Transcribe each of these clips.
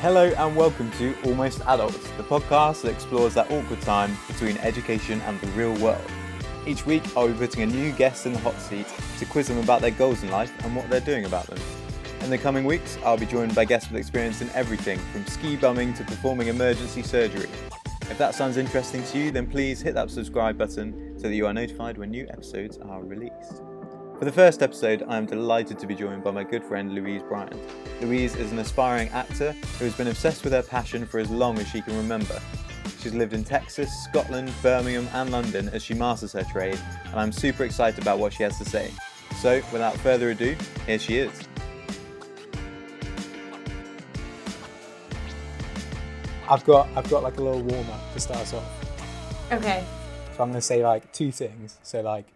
Hello and welcome to Almost Adults, the podcast that explores that awkward time between education and the real world. Each week, I'll be putting a new guest in the hot seat to quiz them about their goals in life and what they're doing about them. In the coming weeks, I'll be joined by guests with experience in everything from ski bumming to performing emergency surgery. If that sounds interesting to you, then please hit that subscribe button so that you are notified when new episodes are released. For the first episode, I am delighted to be joined by my good friend Louise Bryant. Louise is an aspiring actor who has been obsessed with her passion for as long as she can remember. She's lived in Texas, Scotland, Birmingham, and London as she masters her trade, and I'm super excited about what she has to say. So, without further ado, here she is. I've got I've got like a little warm up to start us off. Okay. So I'm gonna say like two things. So like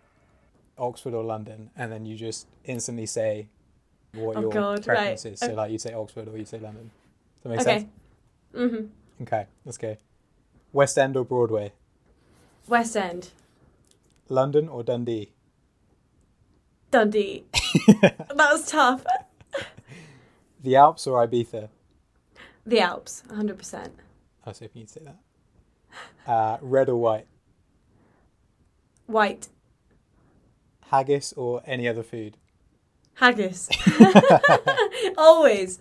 Oxford or London, and then you just instantly say what Oh your God, preference right. is. So Okay. like you say Oxford or you say London. Does that make Okay. sense? Mhm. Okay, let's go. West End or Broadway? West End, London or Dundee? Dundee. that was tough. The Alps or Ibiza? The Alps, 100%. I was hoping you'd say that. Uh, red or white? White, Haggis or any other food? haggis. Always.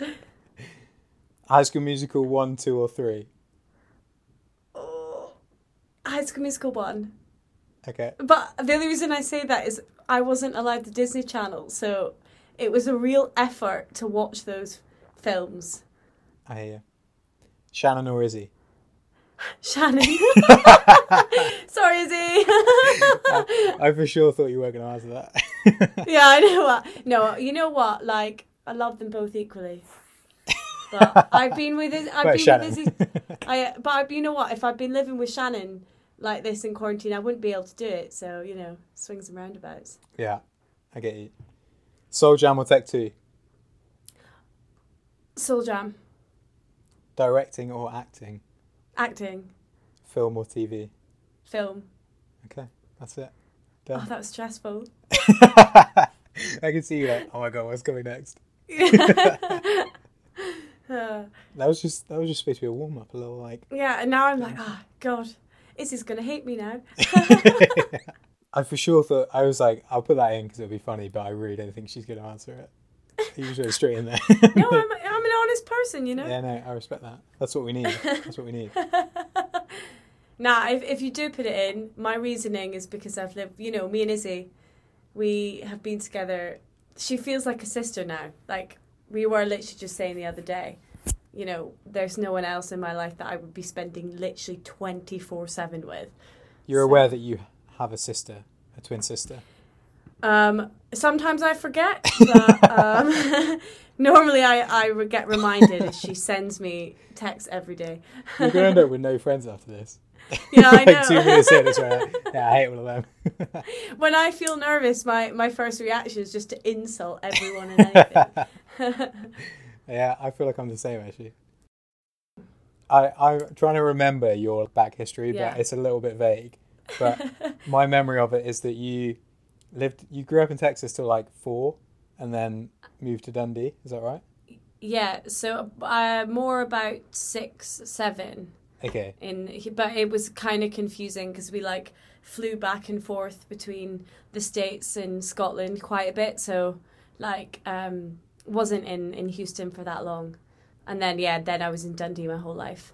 High School Musical one, two, or three? Oh, High School Musical one. Okay. But the only reason I say that is I wasn't allowed the Disney Channel, so it was a real effort to watch those films. I hear you. Shannon or Izzy? Shannon. Sorry, Izzy. I for sure thought you were going to answer that. yeah, I know what. No, you know what? Like, I love them both equally. But I've been with Iz- I've But been Shannon. with Izzy. I but I, you know what? If I'd been living with Shannon like this in quarantine, I wouldn't be able to do it. So you know, swings and roundabouts. yeah, I get you. Soul Jam or Tech 2? Soul Jam, Directing or acting? Acting, Film or TV? film. Okay, that's it. Oh, Done. Oh, that was stressful. I can see you like, oh my god, what's coming next? That was just that was just supposed to be a warm up, a little like. yeah, and now I'm like, oh God, Izzy's gonna hate me now. I for sure thought I was like, I'll put that in because it'll be funny, but I really don't think she's going to answer it. You went straight in there. no, I'm, I'm an honest person, you know. yeah, no, I respect that. That's what we need. That's what we need. Nah, if, if you do put it in, my reasoning is because I've lived, you know, me and Izzy, we have been together. She feels like a sister now. Like, we were literally just saying the other day, you know, there's no one else in my life that I would be spending literally 24 7 with. You're So- aware that you have a sister, a twin sister. Um, sometimes I forget, but um, normally I, I get reminded as she sends me texts every day. You're going to end up with no friends after this. Yeah, I like two minutes in, it's right. Yeah, I hate all of them. when I feel nervous, my, my first reaction is just to insult everyone and anything. yeah, I feel like I'm the same actually. I I'm trying to remember your back history, Yeah. but it's a little bit vague. But my memory of it is that you lived, you grew up in Texas till like four, and then moved to Dundee. Is that right? yeah, so uh, more about six, seven. Okay. In but it was kind of confusing because we like flew back and forth between the states and Scotland quite a bit. So like um, wasn't in in Houston for that long, and then yeah, then I was in Dundee my whole life.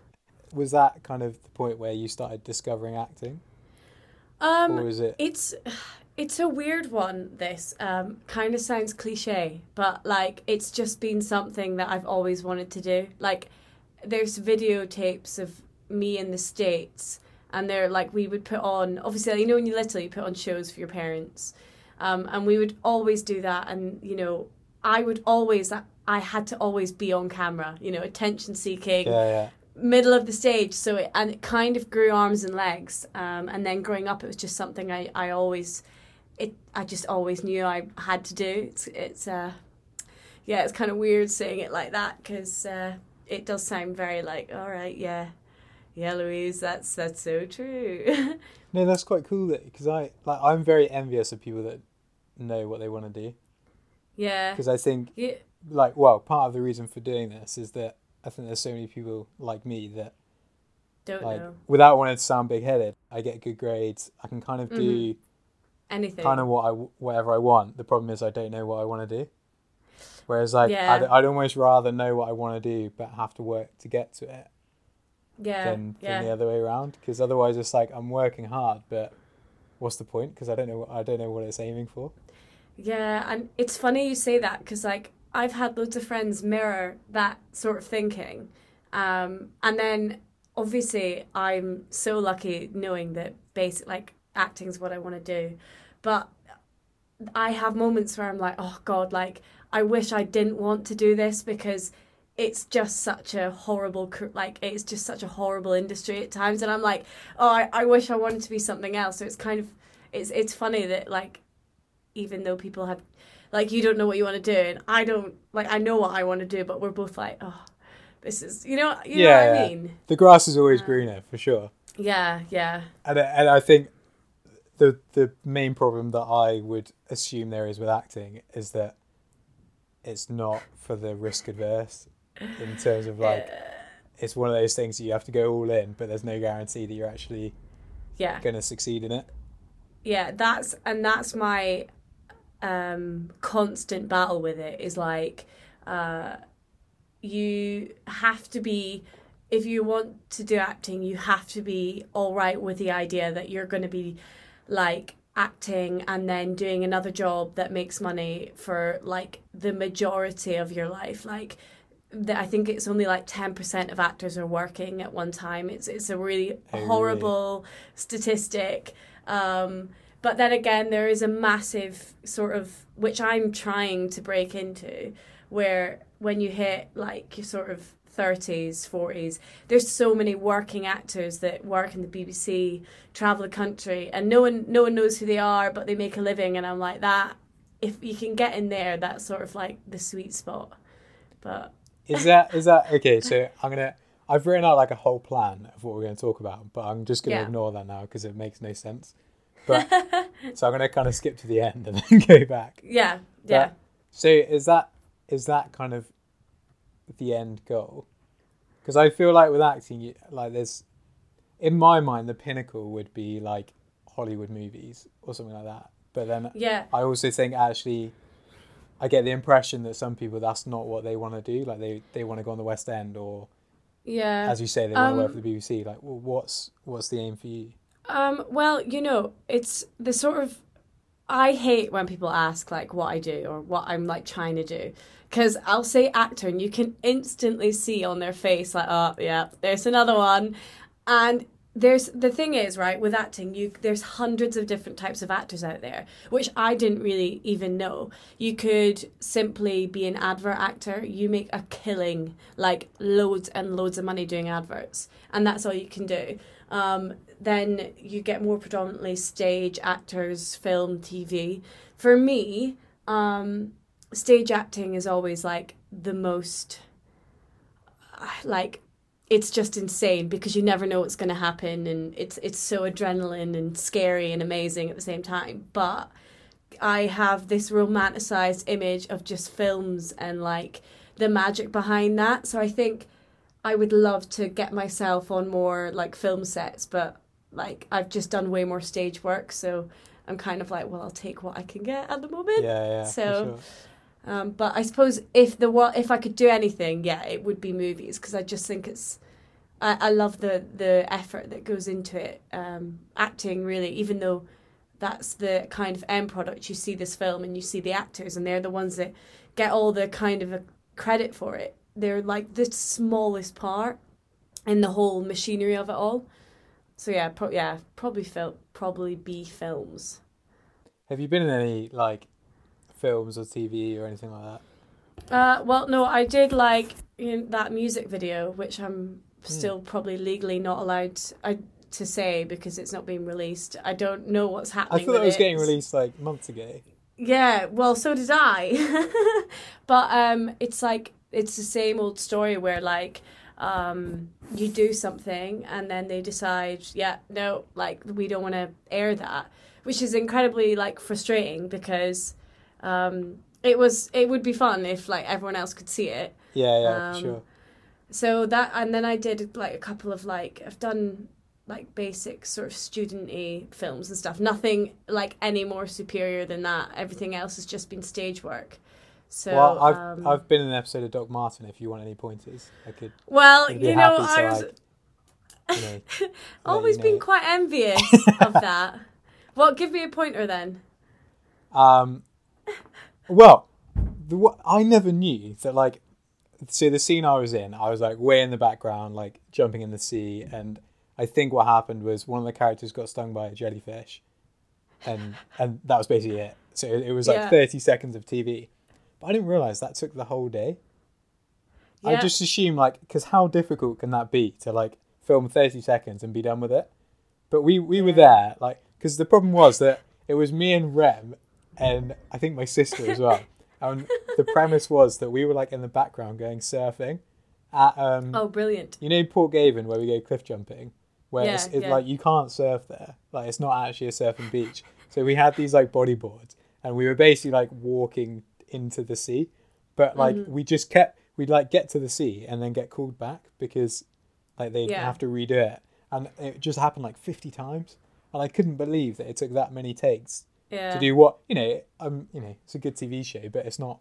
Was that kind of the point where you started discovering acting, Um, or was it? It's it's a weird one. This um, kind of sounds cliche, but like it's just been something that I've always wanted to do. Like there's videotapes of me in the states, and they're like we would put on. Obviously, you know when you're little, you put on shows for your parents, um, and we would always do that. And you know, I would always. I had to always be on camera, you know, attention seeking Yeah, yeah. middle of the stage so it, and it kind of grew arms and legs um, and then growing up it was just something I, I always it I just always knew I had to do. It's it's uh yeah it's kind of weird saying it like that because uh, it does sound very like all right yeah yeah Louise that's that's so true. No, that's quite cool because I like I'm very envious of people that know what they want to do. Yeah. Because I think yeah. like well part of the reason for doing this is that I think there's so many people like me that Don't like know. without wanting to sound big headed, I get good grades. I can kind of do anything. kind of what I whatever I want. The problem is I don't know what I want to do. Whereas like Yeah. I'd, I'd almost rather know what I want to do but have to work to get to it yeah, than, yeah. the other way around. Because otherwise it's like I'm working hard, but what's the point? Because I don't know I don't know what it's aiming for. Yeah, and it's funny you say that because like I've had loads of friends mirror that sort of thinking, um, and then obviously I'm so lucky knowing that basic like acting is what I want to do, but I have moments where I'm like, oh god, like I wish I didn't want to do this because it's just such a horrible like it's just such a horrible industry at times. And i'm like oh I, I wish i wanted to be something else. So it's kind of it's it's funny that like even though people have like you don't know what you want to do and i don't like i know what i want to do but we're both like oh this is you know you know what Yeah, i mean? The grass is always greener for sure. yeah yeah. And and I think the the main problem that I would assume there is with acting is that it's not for the risk adverse in terms of like it's one of those things that you have to go all in, but there's no guarantee that you're actually yeah going to succeed in it. yeah that's and that's my um constant battle with it is like uh you have to be if you want to do acting you have to be all right with the idea that you're going to be like acting and then doing another job that makes money for like the majority of your life like the, I think it's only like 10% of actors are working at one time. It's it's a really Oh, really? horrible statistic. Um, but then again, there is a massive sort of, which I'm trying to break into, where when you hit like your sort of 30s, 40s, there's so many working actors that work in the BBC, travel the country, and no one no one knows who they are, but they make a living. And I'm like that. If you can get in there, that's sort of like the sweet spot. But Is that is that okay? So I'm gonna. I've written out like a whole plan of what we're going to talk about, but I'm just going to Yeah. ignore that now because it makes no sense. But so I'm going to kind of skip to the end and then go back. yeah, yeah. But- So is that is that kind of the end goal? Because I feel like with acting, you, like there's, in my mind, the pinnacle would be like Hollywood movies or something like that. But then Yeah, I also think actually, I get the impression that some people that's not what they want to do. Like they they want to go on the West End or, yeah. as you say, they want to work Um, for the BBC. Like, well, what's what's the aim for you? Um, well, you know, it's the sort of I hate when people ask like what I do or what I'm like trying to do. Cause I'll say actor and you can instantly see on their face like, oh yeah, there's another one. And there's the thing is, right, with acting, you there's hundreds of different types of actors out there, which I didn't really even know. You could simply be an advert actor, you make a killing, like loads and loads of money doing adverts, and that's all you can do. Um, then you get more predominantly stage actors, film, TV. For me, um, stage acting is always like the most uh, like it's just insane because you never know what's going to happen and it's it's so adrenaline and scary and amazing at the same time but i have this romanticized image of just films and like the magic behind that so i think i would love to get myself on more like film sets but like i've just done way more stage work so i'm kind of like well i'll take what i can get at the moment Yeah, yeah. so- sure. um, but I suppose if the wa- if I could do anything, yeah, it would be movies because I just think it's I, I love the the effort that goes into it. Um, acting really, even though that's the kind of end product. You see this film and you see the actors, and they're the ones that get all the kind of a credit for it. They're like the smallest part in the whole machinery of it all. So yeah, pro- yeah, probably fil- probably be films. Have you been in any like films or TV or anything like that? Uh, well, no, I did like you know, that music video, which I'm still probably legally not allowed to, I, to say because it's not being released. I don't know what's happening. I thought that was it. getting released like months ago. Yeah, well, so did I. but um, it's like it's the same old story where like um, you do something and then they decide, yeah, no, like we don't want to air that, which is incredibly like frustrating because um, it was it would be fun if like everyone else could see it. Yeah, yeah, Um, sure. so that and then I did like a couple of like I've done like basic sort of student-y films and stuff. Nothing like any more superior than that. Everything else has just been stage work. So well, I've um, I've been in an episode of Doc Martin. If you want any pointers, I could. well, you know, to, I was like, You know, always you been quite envious of that. Well, give me a pointer then. Um, well, the, I never knew that like, so the scene I was in, I was like way in the background, like jumping in the sea, and I think what happened was one of the characters got stung by a jellyfish, and and that was basically it. So it, it was like Yeah. thirty seconds of TV, but I didn't realize that took the whole day. I just assume like, because how difficult can that be to like film thirty seconds and be done with it? But we we were there, like, because the problem was that it was me and Rem, and I think my sister as well. And the premise was that we were like in the background going surfing at um, Oh, brilliant. you know Port Gaverne where we go cliff jumping, where it's, Yeah, it's yeah. like you can't surf there, like it's not actually a surfing beach. So we had these like bodyboards, and we were basically like walking into the sea, but like Mm-hmm. we just kept we'd like get to the sea and then get called back because like they'd Yeah. have to redo it, and it just happened like fifty times, and I couldn't believe that it took that many takes Yeah. to do what you know. Um, you know, it's a good TV show, but it's not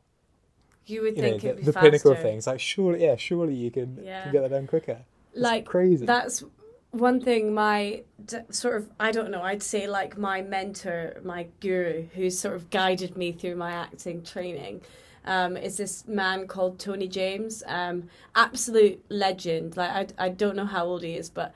you would you know think the, it'd be the pinnacle of things. Like surely, yeah, surely you can, Yeah. can get that done quicker. It's Like crazy. That's one thing. My d- sort of, I don't know. I'd say like my mentor, my guru, who's sort of guided me through my acting training, um, is this man called Tony James. Um, absolute legend. Like I, I don't know how old he is, but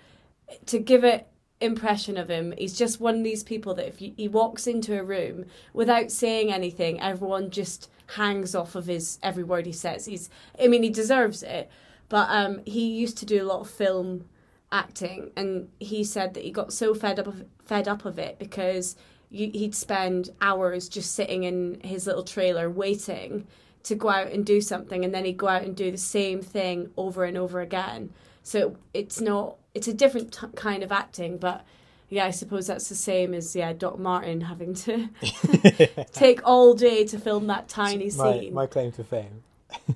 to give it impression of him he's just one of these people that if you, he walks into a room without saying anything everyone just hangs off of his every word he says he's i mean he deserves it but um he used to do a lot of film acting and he said that he got so fed up of fed up of it because you, he'd spend hours just sitting in his little trailer waiting to go out and do something and then he'd go out and do the same thing over and over again so it's not it's a different t- kind of acting but yeah i suppose that's the same as yeah doc martin having to take all day to film that tiny my, scene my claim to fame.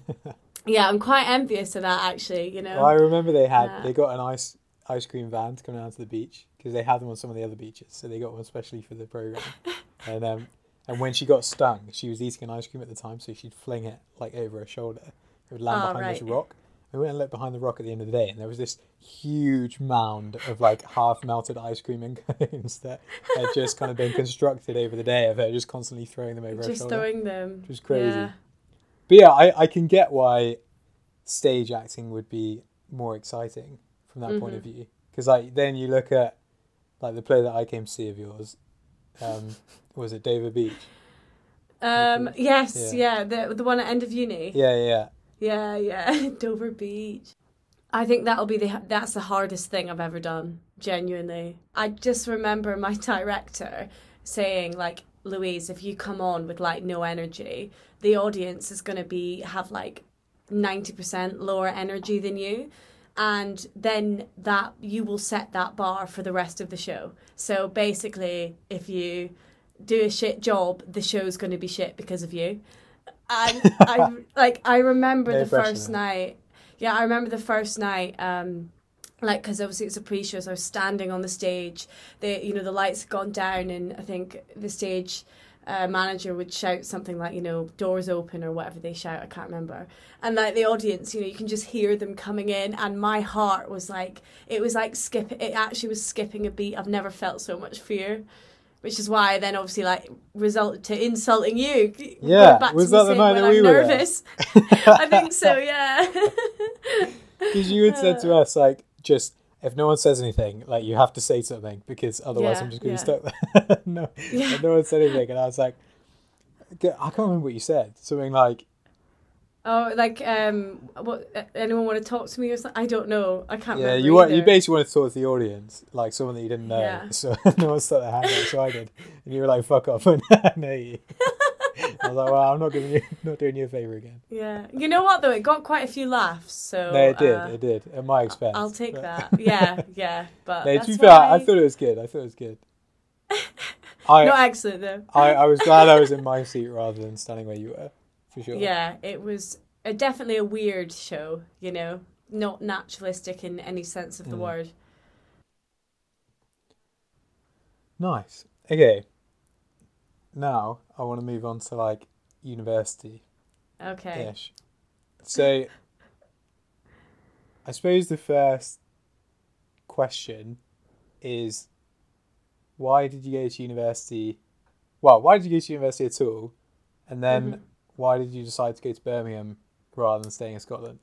yeah i'm quite envious of that actually you know Well, I remember they had Yeah. they got an ice ice cream vans coming come down to the beach because they had them on some of the other beaches, so they got one especially for the program. and um, and when she got stung, she was eating an ice cream at the time, so she'd fling it like over her shoulder. It would land Oh, behind this rock. We went and looked behind the rock at the end of the day, and there was this huge mound of like half melted ice cream and cones that had just kind of been constructed over the day of her just constantly throwing them over her just throwing them Which was crazy. yeah. But yeah, I, I can get why stage acting would be more exciting from that point of Mm-hmm. view. Because like then you look at like the play that I came to see of yours. Um, was it David Beach? um yes Yeah. yeah, the the one at end of uni Yeah, yeah. Yeah, yeah, Dover Beach. I think that'll be the that's the hardest thing I've ever done. Genuinely, I just remember my director saying like, Louise, if you come on with like no energy, the audience is gonna be have like ninety percent lower energy than you, and then that you will set that bar for the rest of the show. So basically, if you do a shit job, the show's going to be shit because of you. And I like I remember No the first night. Yeah, I remember the first night. Um, like because obviously it's a pre-show, so I was standing on the stage. The you know the lights had gone down, and I think the stage uh, manager would shout something like you know doors open or whatever they shout. I can't remember. And like the audience, you know, you can just hear them coming in, and my heart was like it was like skip. It actually was skipping a beat. I've never felt so much fear. Which is why I then obviously like resulted to insulting you. Yeah, back was that the saying night that I'm we were nervous. I think so. Yeah. Because you had said to us like just if no one says anything, like you have to say something because otherwise Yeah, I'm just going yeah. to be stuck there. no, Yeah. no one said anything, and I was like, I can't remember what you said. Something like, Oh, like um, what? Anyone want to talk to me or something? I don't know. I can't. yeah, remember you want you basically wanted to talk to the audience, like someone that you didn't know. Yeah. So no one stuck their hand out, so I did, and you were like, "Fuck off!" and I know you. I was like, "Well, I'm not giving you, not doing you a favor again." Yeah. You know what though? It got quite a few laughs. So no, it did, uh, it did, at my expense. I'll take that. Yeah, yeah. But No, that's to be fair, I why- thought it was good. I thought it was good. I, not excellent though. I, I was glad I was in my seat rather than standing where you were, for sure. Yeah, it was a, definitely a weird show. You know, not naturalistic in any sense of the Mm. word. Nice. Okay. Now I want to move on to like university Okay. ish. So I suppose the first question is why did you go to university? Well, why did you go to university at all? And then Mhm. why did you decide to go to Birmingham rather than staying in Scotland?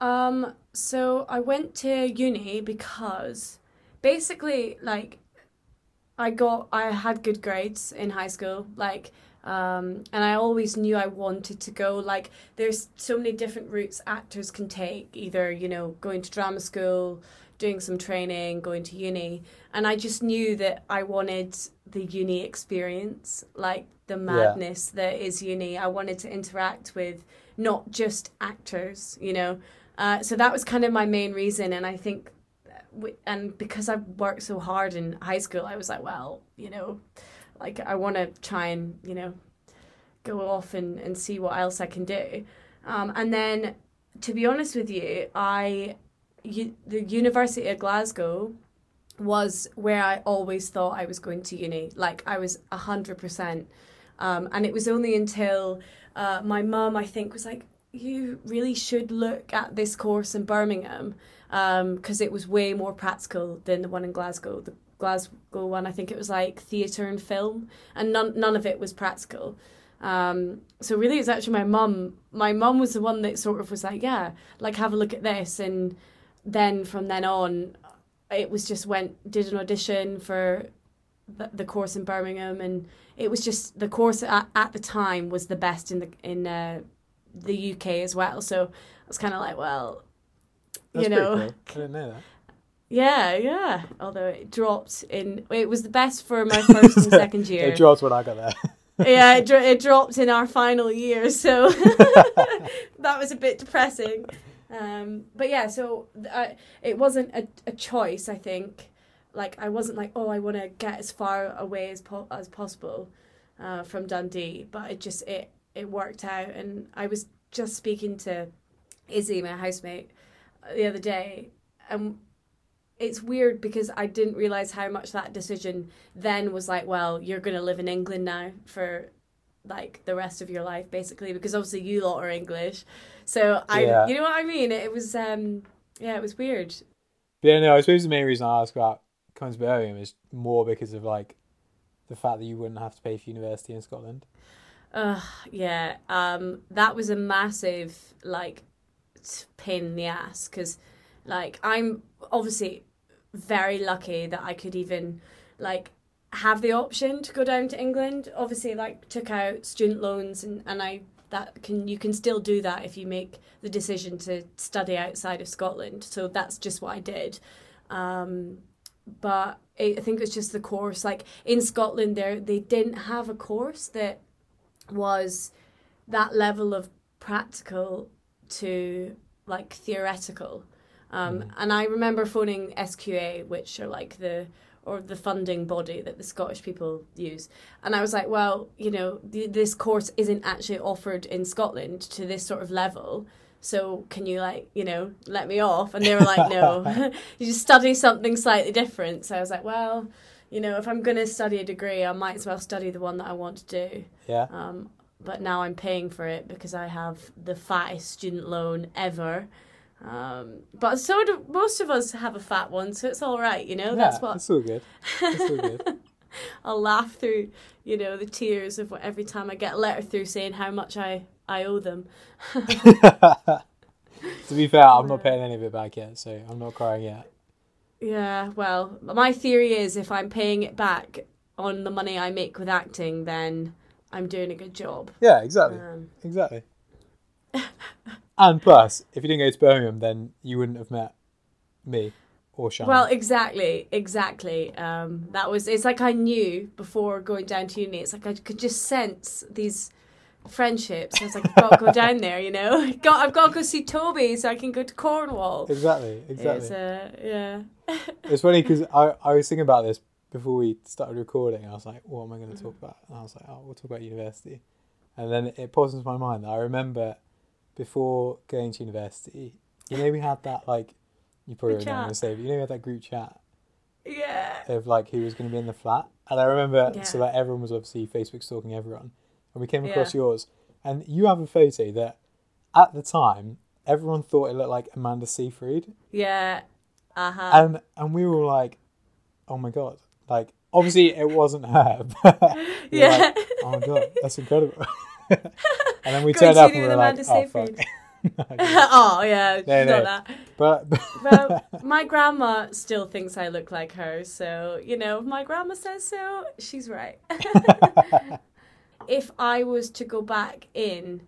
Um, so I went to uni because basically, like, I got, I had good grades in high school, like, um, and I always knew I wanted to go. Like, there's so many different routes actors can take, either, you know, going to drama school, doing some training, going to uni. And I just knew that I wanted the uni experience, like the madness that is uni. I wanted to interact with not just actors, you know. Uh, so that was kind of my main reason, and I think, and because I worked so hard in high school, I was like, well, you know, like I want to try and you know, go off and, and see what else I can do, um, and then to be honest with you, I, the University of Glasgow was where I always thought I was going to uni. Like I was a hundred percent, um, and it was only until uh, my mum, I think, was like, "You really should look at this course in Birmingham because it was way more practical than the one in Glasgow. The Glasgow one, I think it was like theatre and film, and none none of it was practical." Um, so really, it's actually my mum. My mum was the one that sort of was like, "Yeah, like have a look at this," and then from then on, it was just went did an audition for the, the course in Birmingham, and it was just the course at, at the time was the best in the in uh, the UK as well. So I was kind of like, well, That's you know, cool. I didn't know that. yeah, yeah. Although it dropped in, it was the best for my first and second year. It dropped when I got there. yeah, it, dro- it dropped in our final year, so that was a bit depressing. Um, but yeah, so I, it wasn't a, a choice. I think, like I wasn't like, oh, I want to get as far away as po- as possible uh, from Dundee, but it just it it worked out, and I was just speaking to Izzy, my housemate, the other day, and it's weird because I didn't realize how much that decision then was like, well, you're going to live in England now for like the rest of your life, basically, because obviously you lot are English. So I, Yeah. you know what I mean? It was, um, yeah, it was weird. Yeah, no, I suppose the main reason I ask about Birmingham is more because of like the fact that you wouldn't have to pay for university in Scotland. Yeah, um, that was a massive like pain in the ass because, like, I'm obviously very lucky that I could even like have the option to go down to England. Obviously, like took out student loans and and I that can you can still do that if you make the decision to study outside of Scotland. So that's just what I did. Um, but I think it's just the course. Like in Scotland, there they didn't have a course that was that level of practical to like theoretical. Um, And I remember phoning SQA, which are like the or the funding body that the Scottish people use, and I was like, well, you know, th- this course isn't actually offered in Scotland to this sort of level. So can you like you know let me off? And they were like, no, you just study something slightly different. So I was like, well, you know, if I'm going to study a degree, I might as well study the one that I want to do. Yeah. Um, but now I'm paying for it because I have the fattest student loan ever. Um, but so do most of us have a fat one, so it's all right, you know. yeah, That's what It's all good. It's all good. I'll laugh through, you know, the tears of what, every time I get a letter through saying how much I I owe them. to be fair, I'm not paying any of it back yet, so I'm not crying yet. Yeah, well, my theory is if I'm paying it back on the money I make with acting, then I'm doing a good job. Yeah, exactly. Um, Exactly. and plus, if you didn't go to Birmingham, then you wouldn't have met me or Sean. Well, exactly, exactly. Um, that was. It's like I knew before going down to uni. It's like I could just sense these friendships. I was like, I've got to go down there. You know, got I've got to go see Toby so I can go to Cornwall. exactly, exactly. It's, uh, yeah. It's funny because I, I was thinking about this before we started recording. I was like, what am I going to talk mm. about? And I was like, oh, we'll talk about university. And then it popped into my mind that I remember before going to university, You know, we had that like. You probably Group don't chat. say, but you know, we had that group chat Yeah. of like who was going to be in the flat, and I remember so Yeah. that everyone was obviously Facebook stalking everyone, and we came Yeah. across yours, and you have a photo that, at the time, everyone thought it looked like Amanda Seyfried, Yeah. Uh huh. and and we were all like, oh my god, like obviously it wasn't her, but we Yeah. like, oh my god, that's incredible. and then we turned up and we were like, oh. No, oh yeah, No, not no. that. but, Well, my grandma still thinks I look like her, so you know, if my grandma says so, she's right. if I was to go back in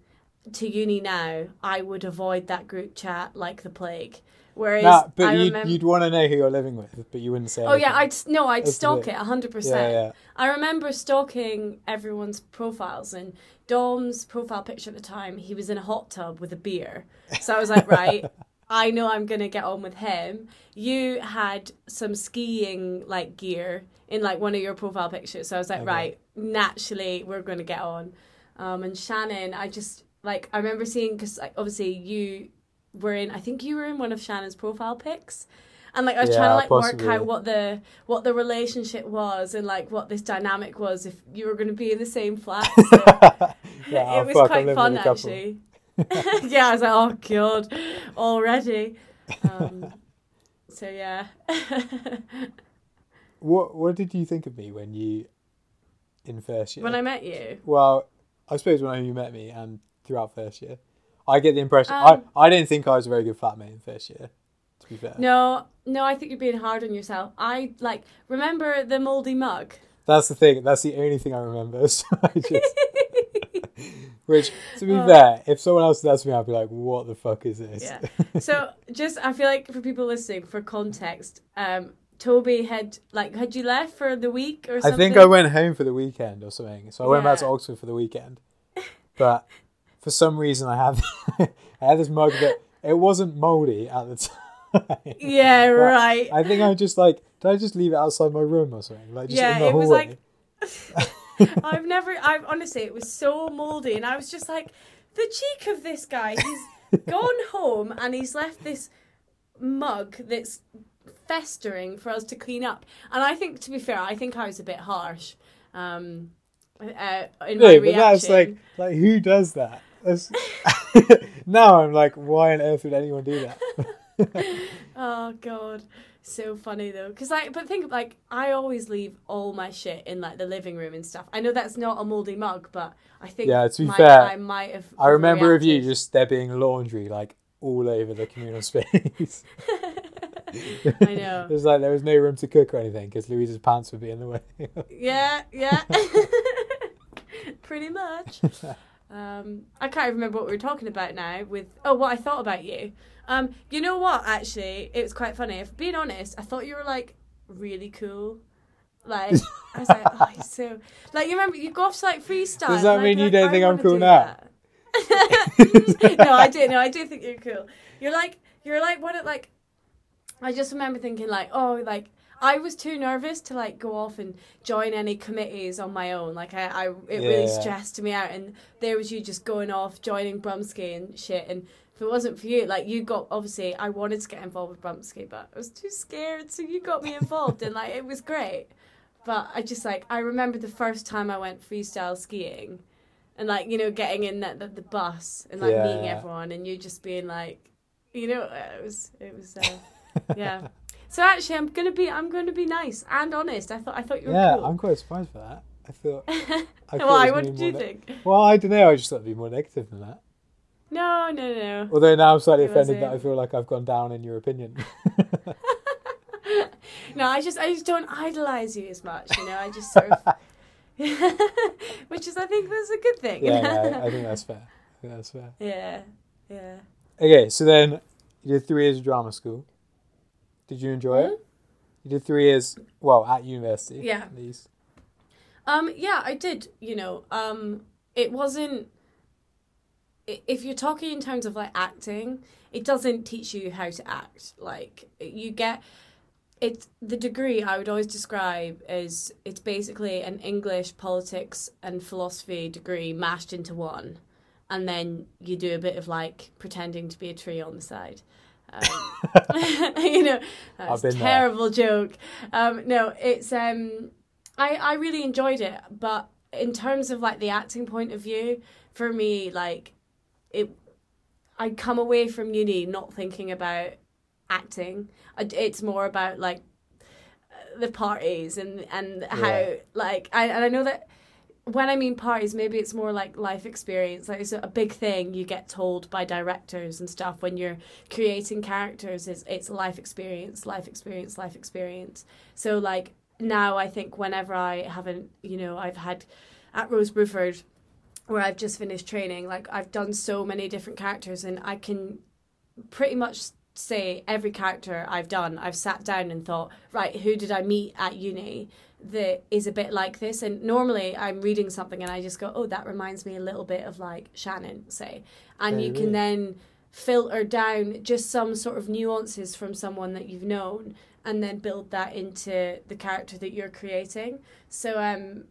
to uni now, I would avoid that group chat like the plague. Whereas nah, but I you'd, remember, you'd want to know who you're living with, but you wouldn't say. oh yeah. I'd no, I'd That's stalk it. it hundred yeah, percent. yeah. I remember stalking everyone's profiles and Dom's profile picture at the time, he was in a hot tub with a beer. So I was like, right, I know I'm gonna get on with him. You had some skiing like gear in like one of your profile pictures. So I was like, Okay. right, naturally we're gonna get on. Um, and Shannon, I just like I remember seeing because like, obviously you were in. I think you were in one of Shannon's profile pics. And like I was Yeah, trying to like possibly. work out what the what the relationship was and like what this dynamic was if you were going to be in the same flat. So yeah, it was fuck, quite fun with a couple. actually. yeah, I was like, oh god, already. Um, so yeah, What What did you think of me when you, in first year? when I met you, Well, I suppose when you met me and throughout first year, I get the impression Um, I I didn't think I was a very good flatmate in first year. To be fair, no, no, I think you're being hard on yourself. I like remember the moldy mug. that's the thing. That's the only thing I remember. So I just, which to be Oh. fair, if someone else does me, I'd be like, "What the fuck is this?" Yeah. So just I feel like for people listening, for context, um, Toby had like had you left for the week or something? I think I went home for the weekend or something. So I went back to Oxford for the weekend. But for some reason, I had I had this mug that it wasn't moldy at the time. Yeah, right. I think I just like did I just leave it outside my room or something? Like just Yeah, in the it was hallway. I've never. I've honestly, it was so moldy, and I was just like, the cheek of this guy. He's gone home and he's left this mug that's festering for us to clean up. And I think, to be fair, I think I was a bit harsh. Um, uh, in my no, but reaction. that's like like who does that? Now I'm like, why on earth would anyone do that? Oh god, so funny though. Cause like, but think like I always leave all my shit in like the living room and stuff. I know that's not a moldy mug, but I think Yeah, to be my- fair, I might have. I remember of you just there being laundry like all over the communal space. I know. Was like there was no room to cook or anything because Louise's pants would be in the way. Yeah, yeah. Pretty much. Um, I can't remember what we were talking about now. With oh, what I thought about you. Um, you know what? Actually, it was quite funny. If being honest, I thought you were like really cool. Like I was like, oh, you're so like you remember you go off to like freestyle. Does that mean you like, don't think I'm cool now? no, I do. No, I do think you're cool. You're like you're like what it like. I just remember thinking like, oh, like I was too nervous to like go off and join any committees on my own. Like I, I it really stressed me out. And there was you just going off joining Brumsky and shit. And if it wasn't for you, like you got obviously I wanted to get involved with Brumsky, but I was too scared. So you got me involved, and like it was great. But I just like I remember the first time I went freestyle skiing, and like you know getting in that the, the bus and like Yeah, meeting everyone, and you just being like, you know, it was it was. Uh, yeah. So actually, I'm gonna be I'm gonna be nice and honest. I thought I thought you were yeah, cool. I'm quite surprised for that. I thought. I thought Why? it What did you ne- think? Well, I don't know. I just thought it'd be more negative than that. No, no, no. Although now I'm slightly It offended that. I feel like I've gone down in your opinion. No, I just I just don't idolize you as much. You know, I just sort of, which is I think that's a good thing. yeah, yeah, I, I think that's fair. I think that's fair. yeah, yeah. Okay, so then you did three years of drama school. Did you enjoy it? You did three years, well, at university. Hmm? Yeah. At least. Um, yeah, I did. You know, um, it wasn't. If you're talking in terms of like acting, it doesn't teach you how to act. Like you get, it's the degree I would always describe as it's basically an English, politics, and philosophy degree mashed into one, and then you do a bit of like pretending to be a tree on the side. Um, you know, that's a been there. terrible joke. Um, no, it's um, I I really enjoyed it, but in terms of like the acting point of view, for me, like it, I come away from uni not thinking about acting. It's more about like the parties and and how Yeah. like I and I know that when I mean parties, maybe it's more like life experience. Like it's a big thing you get told by directors and stuff when you're creating characters. Is it's life experience, life experience, life experience. So like now, I think whenever I haven't, you know, I've had at Rose Bruford where I've just finished training. Like I've done so many different characters, and I can pretty much say every character I've done. I've sat down and thought, right, who did I meet at uni that is a bit like this? And normally I'm reading something and I just go, oh, that reminds me a little bit of like Shannon, say, and you can then filter down just some sort of nuances from someone that you've known and then build that into the character that you're creating so um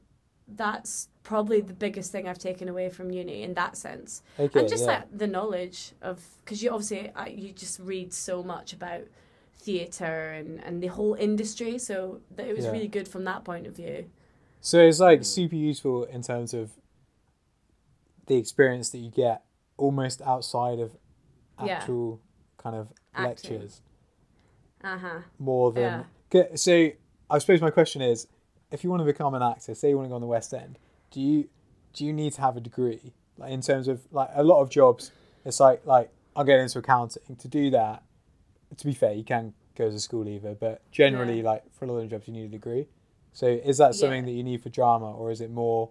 that's probably the biggest thing I've taken away from uni in that sense, Okay, and just yeah. like the knowledge of because you obviously uh, you just read so much about theater and and the whole industry, so that it was Yeah. really good from that point of view. So it's like super useful in terms of the experience that you get almost outside of Yeah. actual kind of Acting. lectures Uh huh. more than. G- So I suppose my question is, if you want to become an actor, say you want to go on the West End, do you do you need to have a degree? Like in terms of like a lot of jobs, it's like like I'll get into accounting. To do that, to be fair, you can go to school either, but generally, Yeah. like for a lot of jobs, you need a degree. So is that something Yeah. that you need for drama, or is it more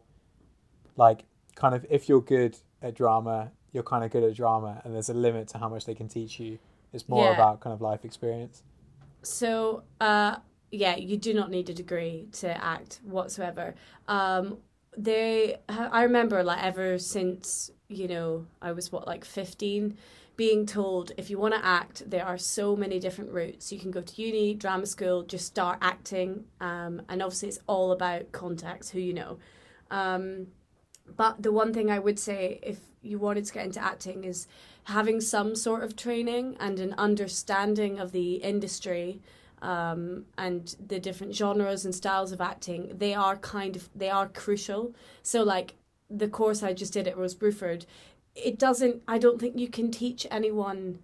like kind of if you're good at drama, you're kind of good at drama, and there's a limit to how much they can teach you. It's more Yeah. about kind of life experience. So, uh, yeah, you do not need a degree to act whatsoever. Um, they, I remember, like, ever since, you know, I was what, like 15, being told if you want to act, there are so many different routes. You can go to uni, drama school, just start acting. Um, and obviously, it's all about contacts, who you know. Um, but the one thing I would say, if you wanted to get into acting, is having some sort of training and an understanding of the industry um, and the different genres and styles of acting. They are kind of they are crucial. So like the course I just did at Rose Bruford, it doesn't. I don't think you can teach anyone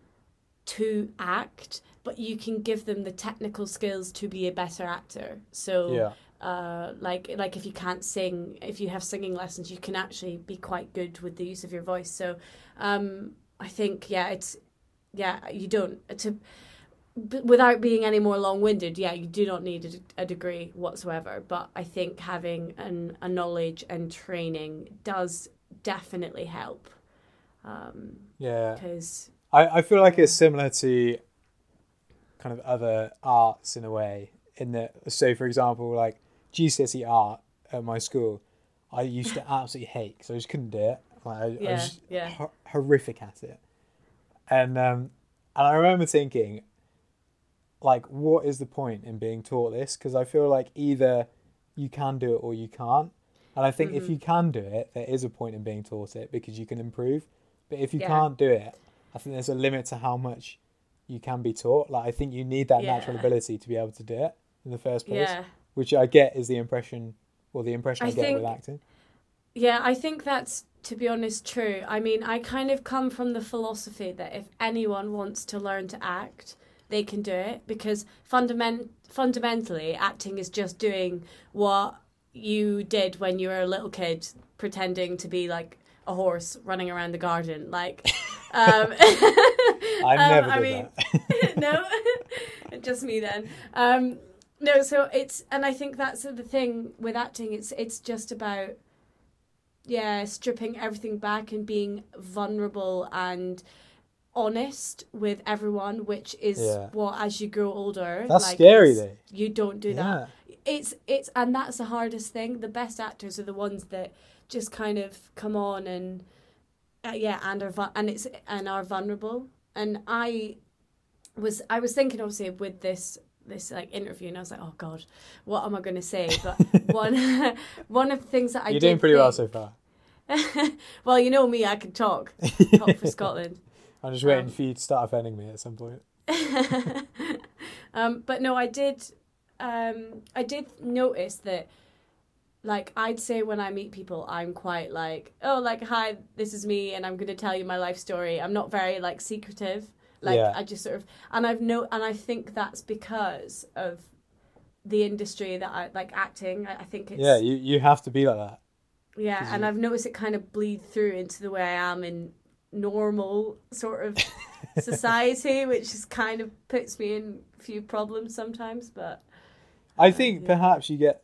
to act, but you can give them the technical skills to be a better actor. So Yeah. uh, like like if you can't sing, if you have singing lessons, you can actually be quite good with the use of your voice. So um, I think yeah, it's yeah you don't to b- without being any more long winded. Yeah, you do not need a, a degree whatsoever. But I think having an, a knowledge and training does definitely help. Um, Yeah. because I, I feel like it's similar to kind of other arts in a way. In that, so for example, like GCSE art at my school, I used to absolutely hate because I just couldn't do it. Like I, I Yeah, was yeah. hor- horrific at it, and um, and I remember thinking, like, what is the point in being taught this? Because I feel like either you can do it or you can't. And I think Mm-hmm. if you can do it, there is a point in being taught it because you can improve. But if you Yeah. can't do it, I think there's a limit to how much you can be taught. Like I think you need that natural ability to be able to do it in the first place. yeah. Which I get is the impression, or the impression I, I get with think- acting. Yeah, I think that's, to be honest, true. I mean, I kind of come from the philosophy that if anyone wants to learn to act, they can do it because fundament- fundamentally, acting is just doing what you did when you were a little kid, pretending to be like a horse running around the garden. Like, um, I um, never I did mean, that. no, just me then. Um, no, so it's and I think that's the thing with acting. It's it's just about yeah, stripping everything back and being vulnerable and honest with everyone, which is Yeah. what as you grow older, That's like, scary though. You don't do that. It's it's and that's the hardest thing. The best actors are the ones that just kind of come on and uh, yeah and are and it's and are vulnerable. And i was i was thinking obviously with this this like interview and i was like oh god what am i going to say? But one one of the things that i You're doing pretty well so far. well you know me i can talk. Talk for scotland I'm just waiting Um, for you to start offending me at some point. um, but no, I did. Um, I did notice that, like, I'd say when I meet people, I'm quite like, oh, like, hi, this is me, and I'm going to tell you my life story. I'm not very like secretive. Like, Yeah. I just sort of, and I've no, and I think that's because of the industry that I like acting. I, I think it's yeah, you, you have to be like that. Yeah, and you- I've noticed it kind of bleed through into the way I am in normal sort of society, which is kind of puts me in a few problems sometimes. But I think yeah. perhaps you get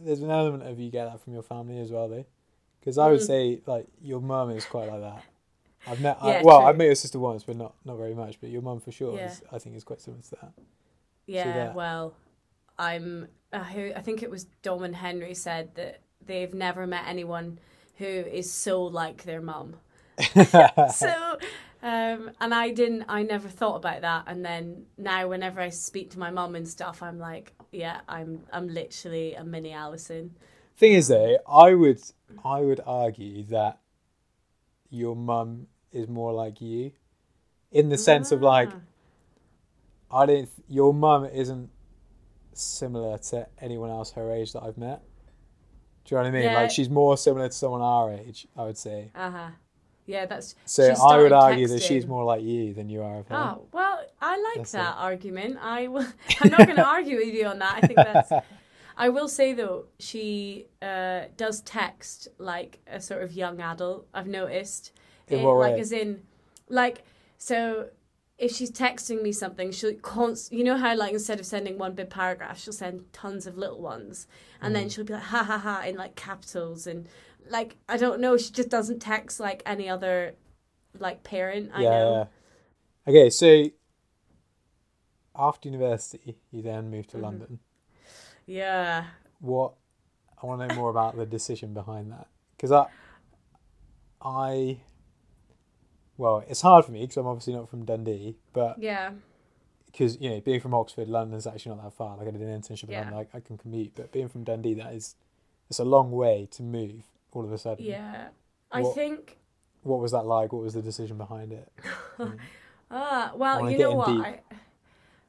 there's an element of you get that from your family as well, though, because I would Mm. say like your mum is quite like that. I've met I, well, true. I've met your sister once, but not not very much. But your mum for sure, Yeah. is, I think, is quite similar to that. yeah, that- well, I'm. I I think it was Dom and Henry said that they've never met anyone who is so like their mum. so um and i didn't i never thought about that and then now whenever i speak to my mum and stuff i'm like yeah i'm i'm literally a mini allison Thing is, though, I would I would argue that your mum is more like you, in the sense of like Ah. I don't. Your mum isn't similar to anyone else her age that I've met. Do you know what I mean? Yeah. Like she's more similar to someone our age, I would say. uh-huh yeah that's So I would argue that she's more like you than you are of her. oh well i like That's that it. argument i will i'm not going to argue with you on that i think that's I will say though, she uh, does text like a sort of young adult. I've noticed, In It- what like as in, like so. If she's texting me something, she'll const- you know how like instead of sending one big paragraph, she'll send tons of little ones, and Mm. then she'll be like ha ha ha in like capitals and like I don't know, she just doesn't text like any other like parent I yeah, know. yeah. Okay, so after university, you then moved to Mhm. London. Yeah. What I want to know more about the decision behind that because I, I, well, it's hard for me because I'm obviously not from Dundee, but Yeah. because you know being from Oxford, London's actually not that far. Like I did an internship in Yeah. London, like I can commute, but being from Dundee, that is, it's a long way to move all of a sudden. Yeah. I What- think What was that like? What was the decision behind it? Ah, well, you know what? I,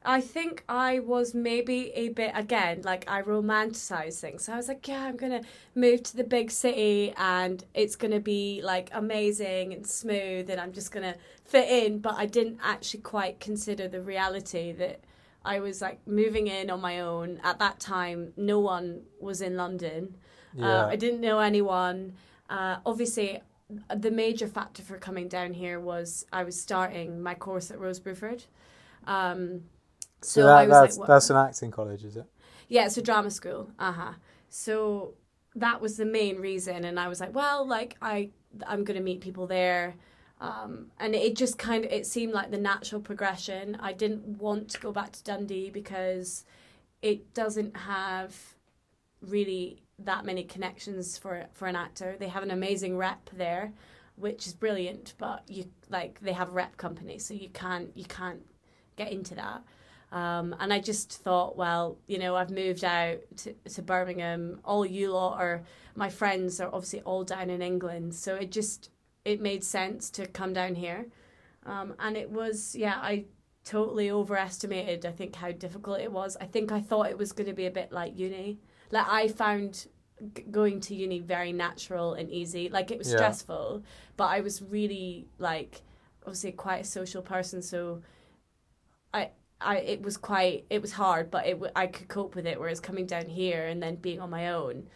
I think I was maybe a bit again like I romanticized things. So I was like, yeah, I'm gonna move to the big city and it's gonna be like amazing and smooth and I'm just gonna fit in. But I didn't actually quite consider the reality that I was like moving in on my own at that time. No one was in London. Yeah. Uh, I didn't know anyone. Uh, obviously, the major factor for coming down here was I was starting my course at Rose Bruford. Um, so so that, I was that's like, that's an acting college, is it? yeah, it's a drama school. Uh huh. So that was the main reason, and I was like, well, like I, I'm gonna meet people there, um, and it just kind of it seemed like the natural progression. I didn't want to go back to Dundee because it doesn't have really that many connections for for an actor. They have an amazing rep there, which is brilliant, but you like they have a rep company, so you can't you can't get into that. Um, and I just thought, well, you know, I've moved out to, to Birmingham. All you lot are my friends are obviously all down in England, so it just it made sense to come down here. Um, and it was, yeah, I totally overestimated. I think how difficult it was. I think I thought it was going to be a bit like uni. Like I found g- going to uni very natural and easy. Like it was Yeah. stressful, but I was really like obviously quite a social person, so I I it was quite it was hard, but it w- I could cope with it. Whereas coming down here and then being on my own,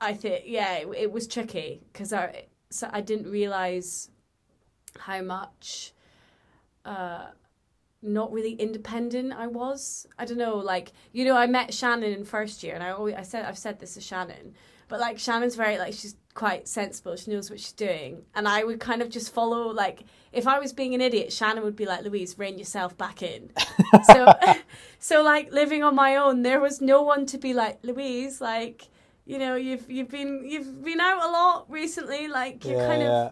I think yeah, it, it was tricky because I so I didn't realize how much uh not really independent I was. I don't know, like you know, I met Shannon in first year, and I always I said I've said this to Shannon, but like Shannon's very like she's quite sensible. She knows what she's doing, and I would kind of just follow. Like if I was being an idiot, Shannon would be like, "Louise, rein yourself back in." so, so like living on my own, there was no one to be like Louise, like. You know, you've you've been you've been out a lot recently. Like you're yeah, kind of yeah.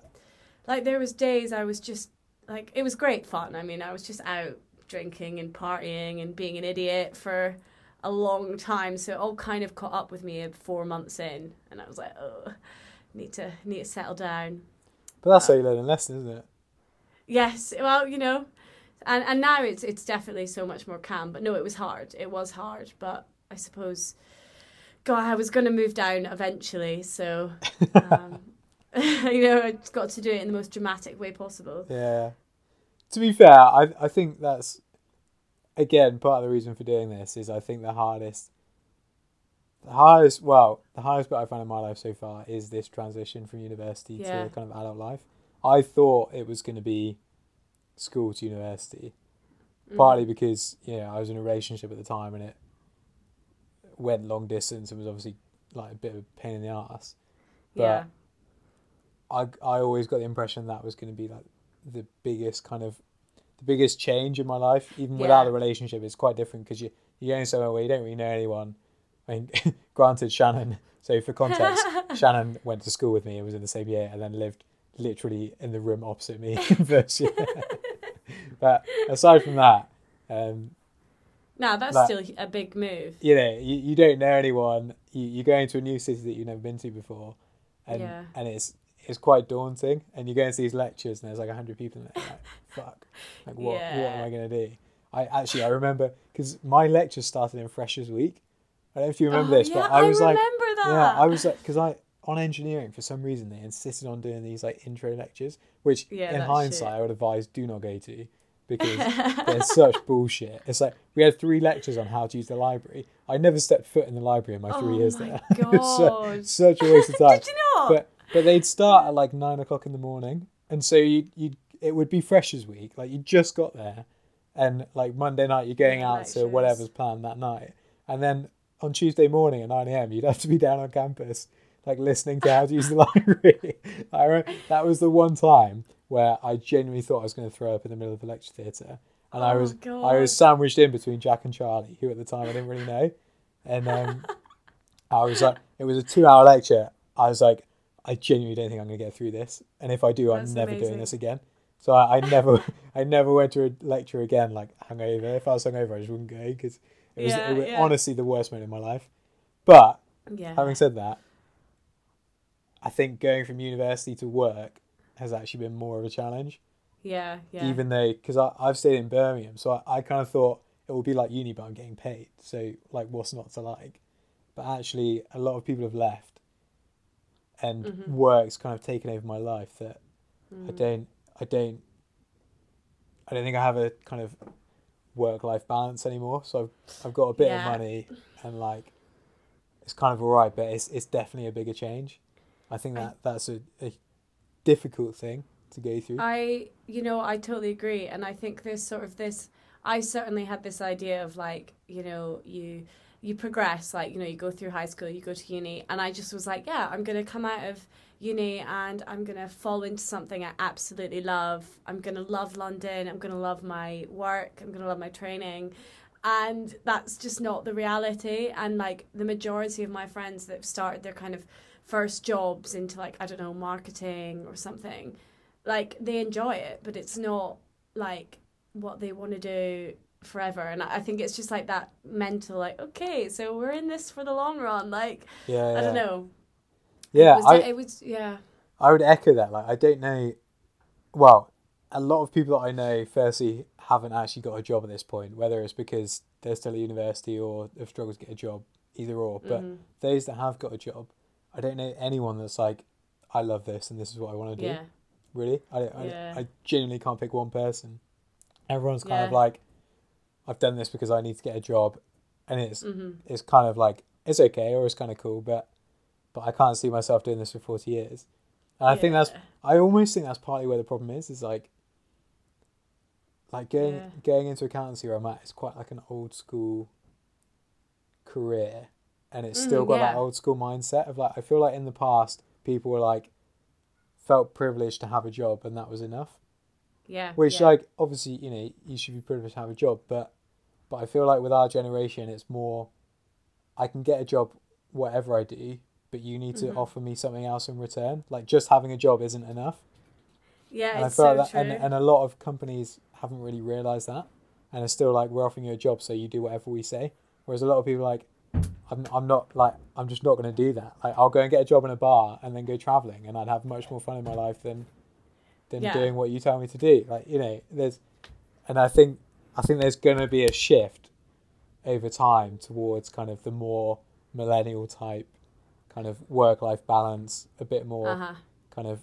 like there was days I was just like it was great fun. I mean, I was just out drinking and partying and being an idiot for a long time. So it all kind of caught up with me four months in, and I was like, oh, need to need to settle down. But that's how you learn a lesson, isn't it? Yes, well, you know, and and now it's it's definitely so much more calm. But no, it was hard. It was hard, but I suppose, God, I was going to move down eventually, so. Um, you know, I just got to do it in the most dramatic way possible. Yeah. To be fair, I I think that's again part of the reason for doing this is I think the hardest the hardest well, the hardest bit I've found in my life so far is this transition from university Yeah. to kind of adult life. I thought it was gonna be school to university. Mm. Partly because, you know, I was in a relationship at the time and it went long distance and was obviously like a bit of a pain in the ass. But yeah, I I always got the impression that was going to be like the biggest kind of the biggest change in my life. Even without Yeah. the relationship, it's quite different because you you're going somewhere where you don't really know anyone. I mean, granted, Shannon. So for context, Shannon went to school with me and was in the same year, and then lived literally in the room opposite me first year. but aside from that, um, no, that's That- still a big move. you know, you, you don't know anyone. You you go into a new city that you've never been to before, and Yeah. and it's it's quite daunting. And you go into these lectures, and there's like hundred people in there. Like, fuck, like what what am I gonna do? I actually I remember because my lecture started in Freshers Week. I don't know if you remember Oh, this, yeah, but I was like, remember that. yeah, I was like, because I on engineering for some reason they insisted on doing these like intro lectures, which Yeah, in hindsight shit. I would advise do not go to because they're such bullshit. It's like we had three lectures on how to use the library. I never stepped foot in the library in my three Oh years my there. It was su- God. such a waste of time. Did you not? But but they'd start at like nine o'clock in the morning, and so you you it would be Freshers Week. Like you just got there, and like Monday night you're going Yeah, out to lectures. whatever's planned that night, and then on Tuesday morning at nine a.m. you'd have to be down on campus like listening to how to use the library. I re- that was the one time where I genuinely thought I was going to throw up in the middle of the lecture theatre, and I Oh, was I was sandwiched in between Jack and Charlie, who at the time I didn't really know, and um, I was like, it was a two-hour lecture. I was like, I genuinely don't think I'm going to get through this, and if I do, I'm That's never doing this again. So I, I never, I never went to a lecture again like hungover. If I was hungover, I just wouldn't go because it was, Yeah, it was yeah. honestly the worst moment in my life. But yeah. having said that, I think going from university to work has actually been more of a challenge. yeah, yeah. Even though, because I've stayed in Birmingham, so I, I kind of thought it would be like uni, but I'm getting paid. So, like, what's not to like? But actually, a lot of people have left, and Mhm. work's kind of taken over my life. That I Mm. don't, I don't, I don't think I have a kind of work-life balance anymore. So I've, I've got a bit Yeah. of money, and like, it's kind of alright, but it's it's definitely a bigger change. I think I- that that's a, a difficult thing to go through. I, you know, I totally agree, and I think there's sort of this. I certainly had this idea of like, you know, you you progress, like you know, you go through high school, you go to uni, and I just was like, yeah, I'm gonna come out of uni and I'm gonna fall into something I absolutely love. I'm gonna love London. I'm gonna love my work. I'm gonna love my training. And that's just not the reality. And like the majority of my friends that have started their kind of first jobs into like I don't know marketing or something, like they enjoy it, but it's not like what they want to do forever. And I think it's just like that mental like okay, so we're in this for the long run. Like yeah, I don't know. Yeah, it was, I, it was yeah. I would echo that. Like, I don't know. Well, a lot of people that I know, firstly, haven't actually got a job at this point, whether it's because they're still at university or have struggled to get a job, either or. But Mhm. those that have got a job, I don't know anyone that's like, I love this and this is what I want to do. Yeah. Really, I, I, Yeah. I genuinely can't pick one person. Everyone's kind of like, I've done this because I need to get a job, and it's Mhm. it's kind of like it's okay or it's kind of cool, but but I can't see myself doing this for forty years. And I think that's I almost think that's partly where the problem is. Is like like going Yeah. going into accountancy where I'm at is quite like an old school career, and it's still Mhm, got that old school mindset of like I feel like in the past people were like felt privileged to have a job and that was enough. Yeah. Which yeah. like obviously you know you should be privileged to have a job, but but I feel like with our generation it's more I can get a job whatever I do, but you need to Mhm. offer me something else in return. Like just having a job isn't enough. yeah, and I it's so like that, true. and, and a lot of companies haven't really realized that, and it's still like we're offering you a job, so you do whatever we say. Whereas a lot of people are like, I'm, I'm not like I'm just not going to do that. Like I'll go and get a job in a bar and then go traveling, and I'd have much more fun in my life than than Yeah. doing what you tell me to do. Like you know, there's and I think I think there's going to be a shift over time towards kind of the more millennial type kind of work life balance, a bit more Uh-huh. kind of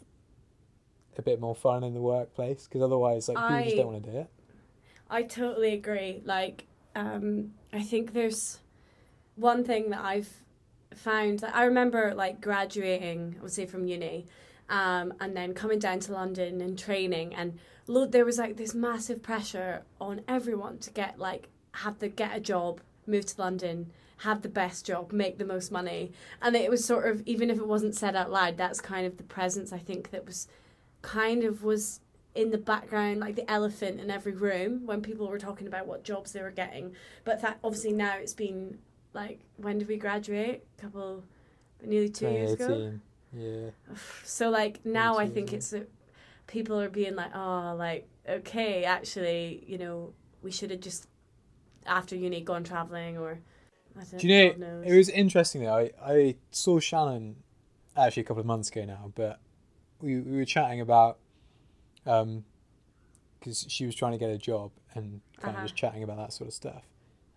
a bit more fun in the workplace because otherwise like people just don't want to do it. I totally agree. Like, um, I think there's one thing that I've found that I remember like graduating, I would say from uni, um, and then coming down to London and training, and there was like this massive pressure on everyone to get like have to get a job, move to London, have the best job, make the most money, and it was sort of even if it wasn't said out loud, that's kind of the presence I think that was kind of was in the background, like the elephant in every room when people were talking about what jobs they were getting. But that obviously now it's been like when did we graduate? A couple, nearly two years ago. 2018. Yeah. So like now I think it's that people are being like, oh, like okay, actually, you know, we should have just after uni gone traveling or. Don't, you know, it was interesting though. I, I saw Shannon actually a couple of months ago now, but we, we were chatting about um because she was trying to get a job and kind Uh-huh. of just chatting about that sort of stuff.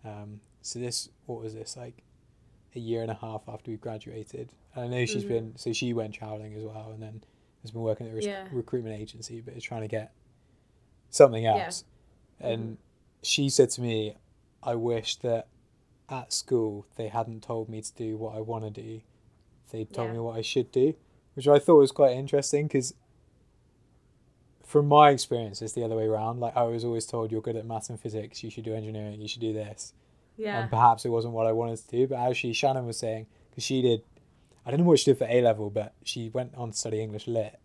Um, so this, what was this like, a year and a half after we graduated? And I know she's Mhm. been so she went traveling as well, and then has been working at a rec- Yeah. recruitment agency, but is trying to get something else. Yeah. else. Mm-hmm. And she said to me, "I wish that at school they hadn't told me to do what I want to do. They told Yeah. me what I should do," which I thought was quite interesting because from my experience, it's the other way around. Like I was always told, "You're good at maths and physics. You should do engineering. You should do this." yeah. And perhaps it wasn't what I wanted to do. But actually, Shannon was saying because she did, I don't know what she did for A level, but she went on to study English lit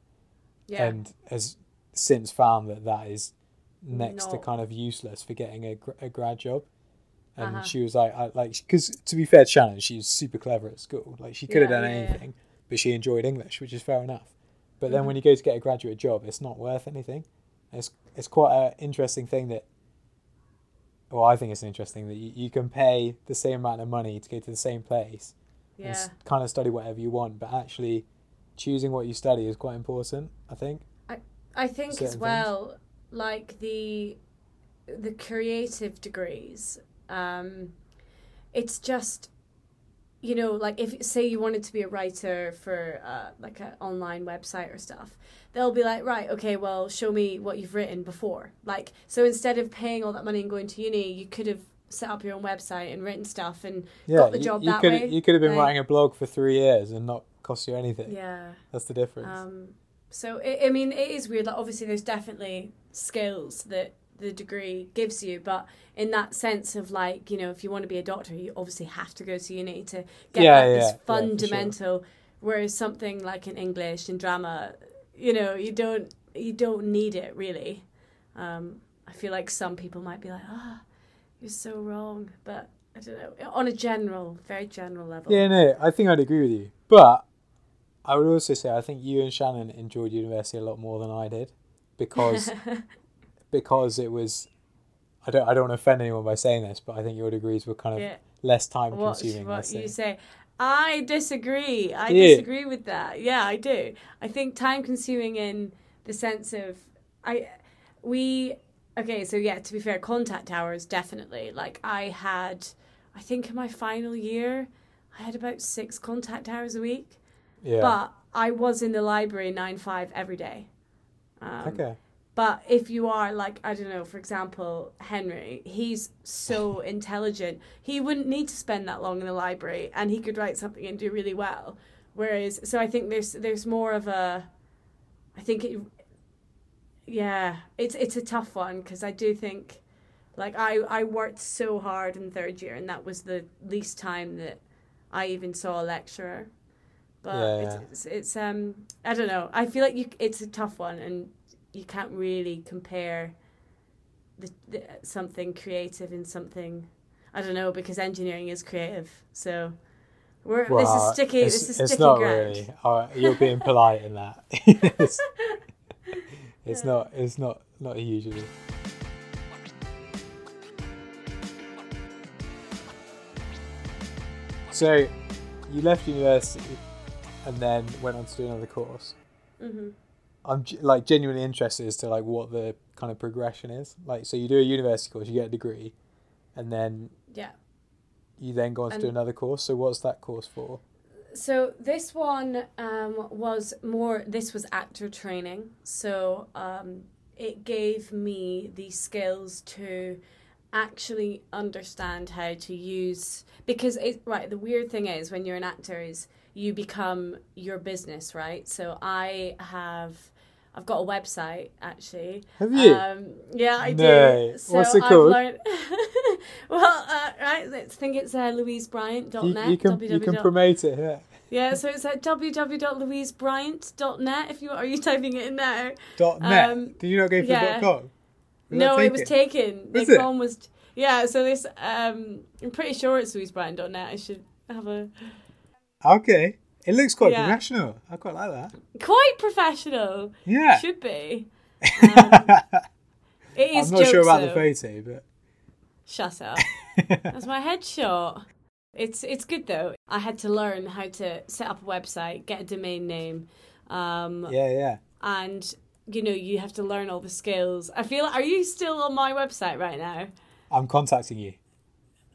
yeah. and has since found that that is next to kind of useless for getting a, a grad job. And Uh-huh. she was like, I, like, because to be fair to Shannon, she was super clever at school. Like she could have Yeah, done yeah, anything, but she enjoyed English, which is fair enough. But then Mhm. when you go to get a graduate job, it's not worth anything. It's it's quite an interesting thing that. Well, I think it's interesting that you, you can pay the same amount of money to go to the same place yeah. s- kind of study whatever you want, but actually choosing what you study is quite important. I think. I I think certain as things. well, like the the creative degrees, um, it's just you know, like if say you wanted to be a writer for uh, like an online website or stuff, they'll be like, right, okay, well, show me what you've written before. Like, so instead of paying all that money and going to uni, you could have set up your own website and written stuff and Yeah, got the you, job you that could way. you could have been like- writing a blog for three years and not cost you anything. yeah. That's the difference. Um, so I I mean, it is weird. Like obviously, there's definitely skills that the degree gives you, but in that sense of like, you know, if you want to be a doctor, you obviously have to go to uni to get Yeah, like, yeah, this yeah, for sure. fundamental. Whereas something like in English and drama, you know, you don't you don't need it really. Um, I feel like some people might be like, ah, you're so wrong, but I don't know. On a general, very general level. yeah, no, I think I'd agree with you. But I would also say I think you and Shannon enjoyed university a lot more than I did because because it was. I don't. I don't want to offend anyone by saying this, but I think your degrees were kind of yeah. less time what, consuming. what you say. say. I disagree. I you? disagree with that. Yeah, I do. I think time consuming in the sense of I we okay, so yeah, to be fair, contact hours definitely. Like I had I think in my final year I had about six contact hours a week. Yeah. But I was in the library nine five every day. Um, okay. but if you are like I don't know, for example, Henry, he's so intelligent. He wouldn't need to spend that long in the library, and he could write something and do really well. Whereas, so I think there's there's more of a, I think it, yeah, it's it's a tough one because I do think, like I I worked so hard in third year, and that was the least time that I even saw a lecturer. But Yeah, it's, yeah. it's it's um I don't know. I feel like you it's a tough one, and you can't really compare the, the something creative in something I don't know because engineering is creative. So we're this is sticky. It's, this is it's sticky not ground. really. Uh, you're being polite in that. it's Yeah. not. It's not. Not usually. So, you left university and then went on to do another course. hmm I'm like genuinely interested as to like what the kind of progression is. Like, so you do a university course, you get a degree, and then Yeah. you then go on to do another course. So what's that course for? So this one um, was more. This was actor training. So um, it gave me the skills to actually understand how to use because it right. The weird thing is when you're an actor is you become your business, right? So I have. I've got a website actually. Have you? Um, yeah, I No. do. So What's it I've called? learned- well, uh, right. I think it's uh, louisebryant.net. you, you can you can promote it here. Yeah, so it's at www.louisebryant.net if you are you typing it in now. Dot net. Um, Did you not go for yeah. dot com? Was no, it was taken. Was the it? com was Yeah, so this um I'm pretty sure it's louisebryant.net. I should have a Okay. It looks quite Yeah. professional. I quite like that. quite professional. Yeah. Should be. Um, it is I'm not sure about though. the photo, but. Shut up. That's my headshot. It's it's good though. I had to learn how to set up a website, get a domain name, um, yeah, yeah. and you know you have to learn all the skills. I feel. Are you still on my website right now? I'm contacting you.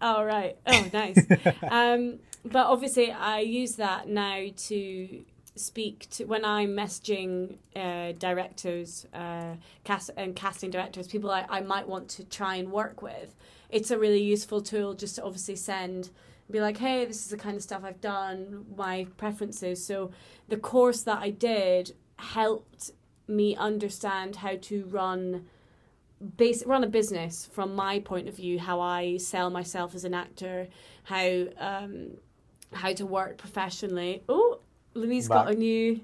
Oh right. Oh nice. um, but obviously, I use that now to speak to when I'm messaging uh, directors, uh, cast and casting directors, people I, I might want to try and work with. It's a really useful tool just to obviously send be like, hey, this is the kind of stuff I've done, my preferences. So the course that I did helped me understand how to run basic run a business from my point of view, how I sell myself as an actor, how um, how to work professionally. Oh, Louise got a new.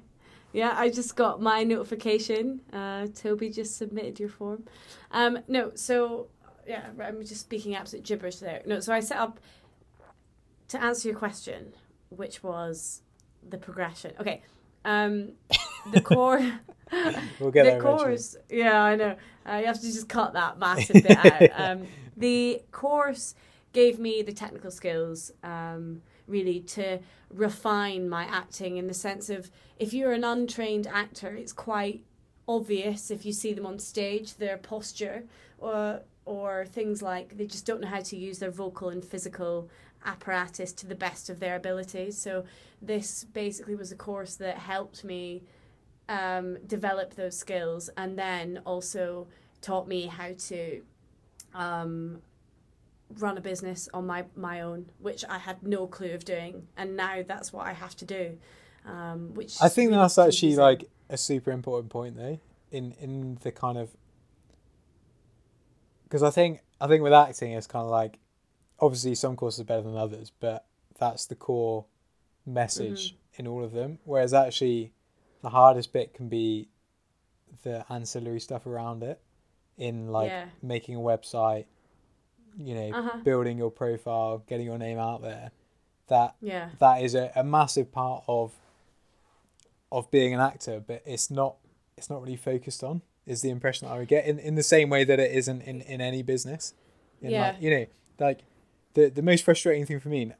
Yeah, I just got my notification. Uh, Toby just submitted your form. Um, no, so yeah, I'm just speaking absolute gibberish there. No, so I set up to answer your question, which was the progression. Okay, um, the core. We'll get the there eventually. course, yeah, I know. Uh, you have to just cut that massive bit out. Um, the course gave me the technical skills, um, really, to refine my acting in the sense of if you're an untrained actor, it's quite obvious if you see them on stage, their posture, or or things like they just don't know how to use their vocal and physical apparatus to the best of their abilities. So this basically was a course that helped me um, develop those skills and then also taught me how to um, run a business on my, my own, which I had no clue of doing. And now that's what I have to do. Um, which I think really that's actually like a super important point though in in the kind of because I think I think with acting it's kind of like obviously some courses are better than others but that's the core message Mm-hmm. in all of them whereas actually the hardest bit can be the ancillary stuff around it in like Yeah. making a website you know Uh-huh. building your profile getting your name out there that Yeah. that is a, a massive part of of being an actor but it's not it's not really focused on is the impression that i would get in, in the same way that it isn't in, in any business in Yeah. like, you know like the the most frustrating thing for me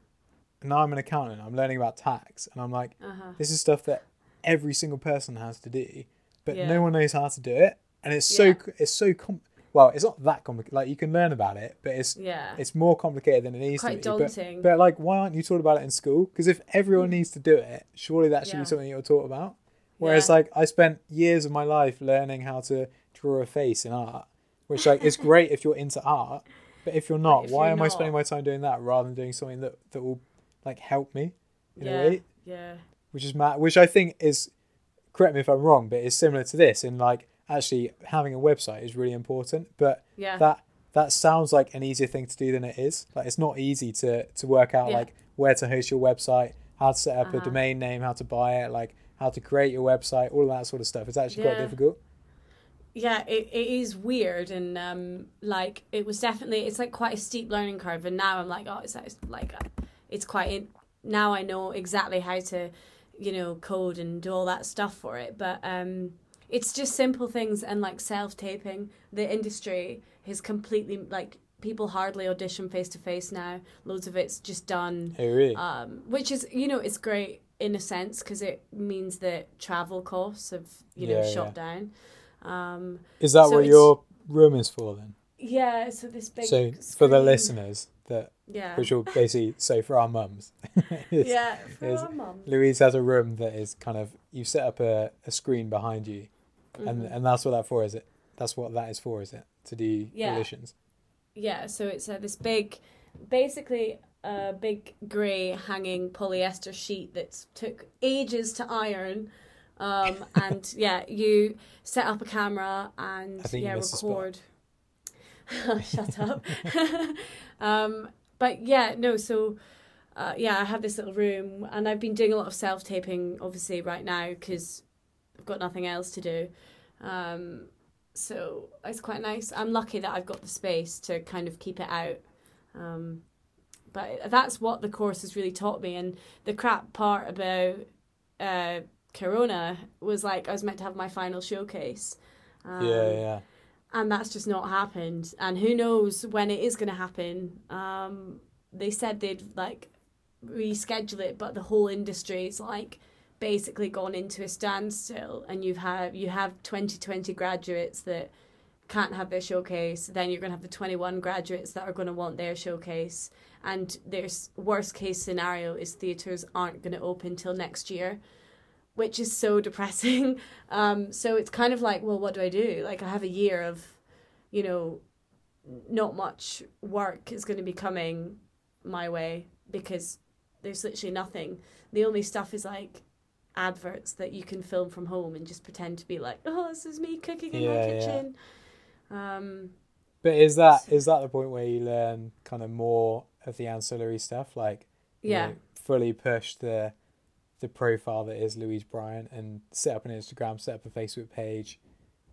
now i'm an accountant i'm learning about tax and i'm like Uh-huh. this is stuff that every single person has to do but Yeah. no one knows how to do it and it's so Yeah. it's so com- well it's not that complicated like you can learn about it but it's Yeah. it's more complicated than it needs Quite to be. daunting. But, but like, why aren't you taught about it in school? Because if everyone hmm. needs to do it, surely that should Yeah. be something you're taught about. Whereas, Yeah. like, I spent years of my life learning how to draw a face in art, which like is great if you're into art. But if you're not, if why you're am I spending my time doing that rather than doing something that that will like help me in yeah. a way? Yeah. Which is mad. Which I think is correct me if I'm wrong, but it's similar to this in like actually having a website is really important, but Yeah. that that sounds like an easier thing to do than it is. Like it's not easy to to work out Yeah. like where to host your website, how to set up a Uh-huh. domain name, how to buy it, like how to create your website, all of that sort of stuff. It's actually quite difficult. yeah it, it is weird and um like it was definitely it's like quite a steep learning curve and now i'm like oh it's it's like uh, it's quite in, now i know exactly how to you know code and do all that stuff for it but um it's just simple things and like self-taping the industry has completely like people hardly audition face to face now. Loads of it's just done, Oh, really? um, which is you know it's great in a sense because it means that travel costs have you know Yeah, shot yeah. down. Um, is that so what your room is for then? yeah, so this big. so for the listeners, that yeah, which will basically say for our mums, is yeah, for our mum. Louise has a room that is kind of you set up a, a screen behind you, and Mhm. and that's what that for is it? That's what that is for, is it? To do Yeah. auditions. Yeah, so it's uh, this big, basically a big grey hanging polyester sheet that took ages to iron. Um, and yeah, you set up a camera and yeah, record. Shut up. um, but yeah, no, so uh, yeah, I have this little room and I've been doing a lot of self taping, obviously, right now because I've got nothing else to do. Um, so it's quite nice. I'm lucky that I've got the space to kind of keep it out. Um, but that's what the course has really taught me. And the crap part about uh, Corona was like I was meant to have my final showcase. Um, yeah, yeah. and that's just not happened. And who knows when it is going to happen? Um, they said they'd like reschedule it, but the whole industry is like basically gone into a standstill. And you've had you have twenty twenty graduates that can't have their showcase. Then you're going to have the twenty one graduates that are going to want their showcase. And there's worst case scenario is theaters aren't going to open till next year. Which is so depressing. Um, so it's kind of like, well, what do I do? Like, I have a year of, you know, not much work is going to be coming my way because there's literally nothing. The only stuff is like adverts that you can film from home and just pretend to be like, oh, this is me cooking in Yeah, my yeah. kitchen. Um, But is that is that the point where you learn kind of more of the ancillary stuff, like you yeah, know, fully push the the profile that is Louise Bryant and set up an Instagram, set up a Facebook page,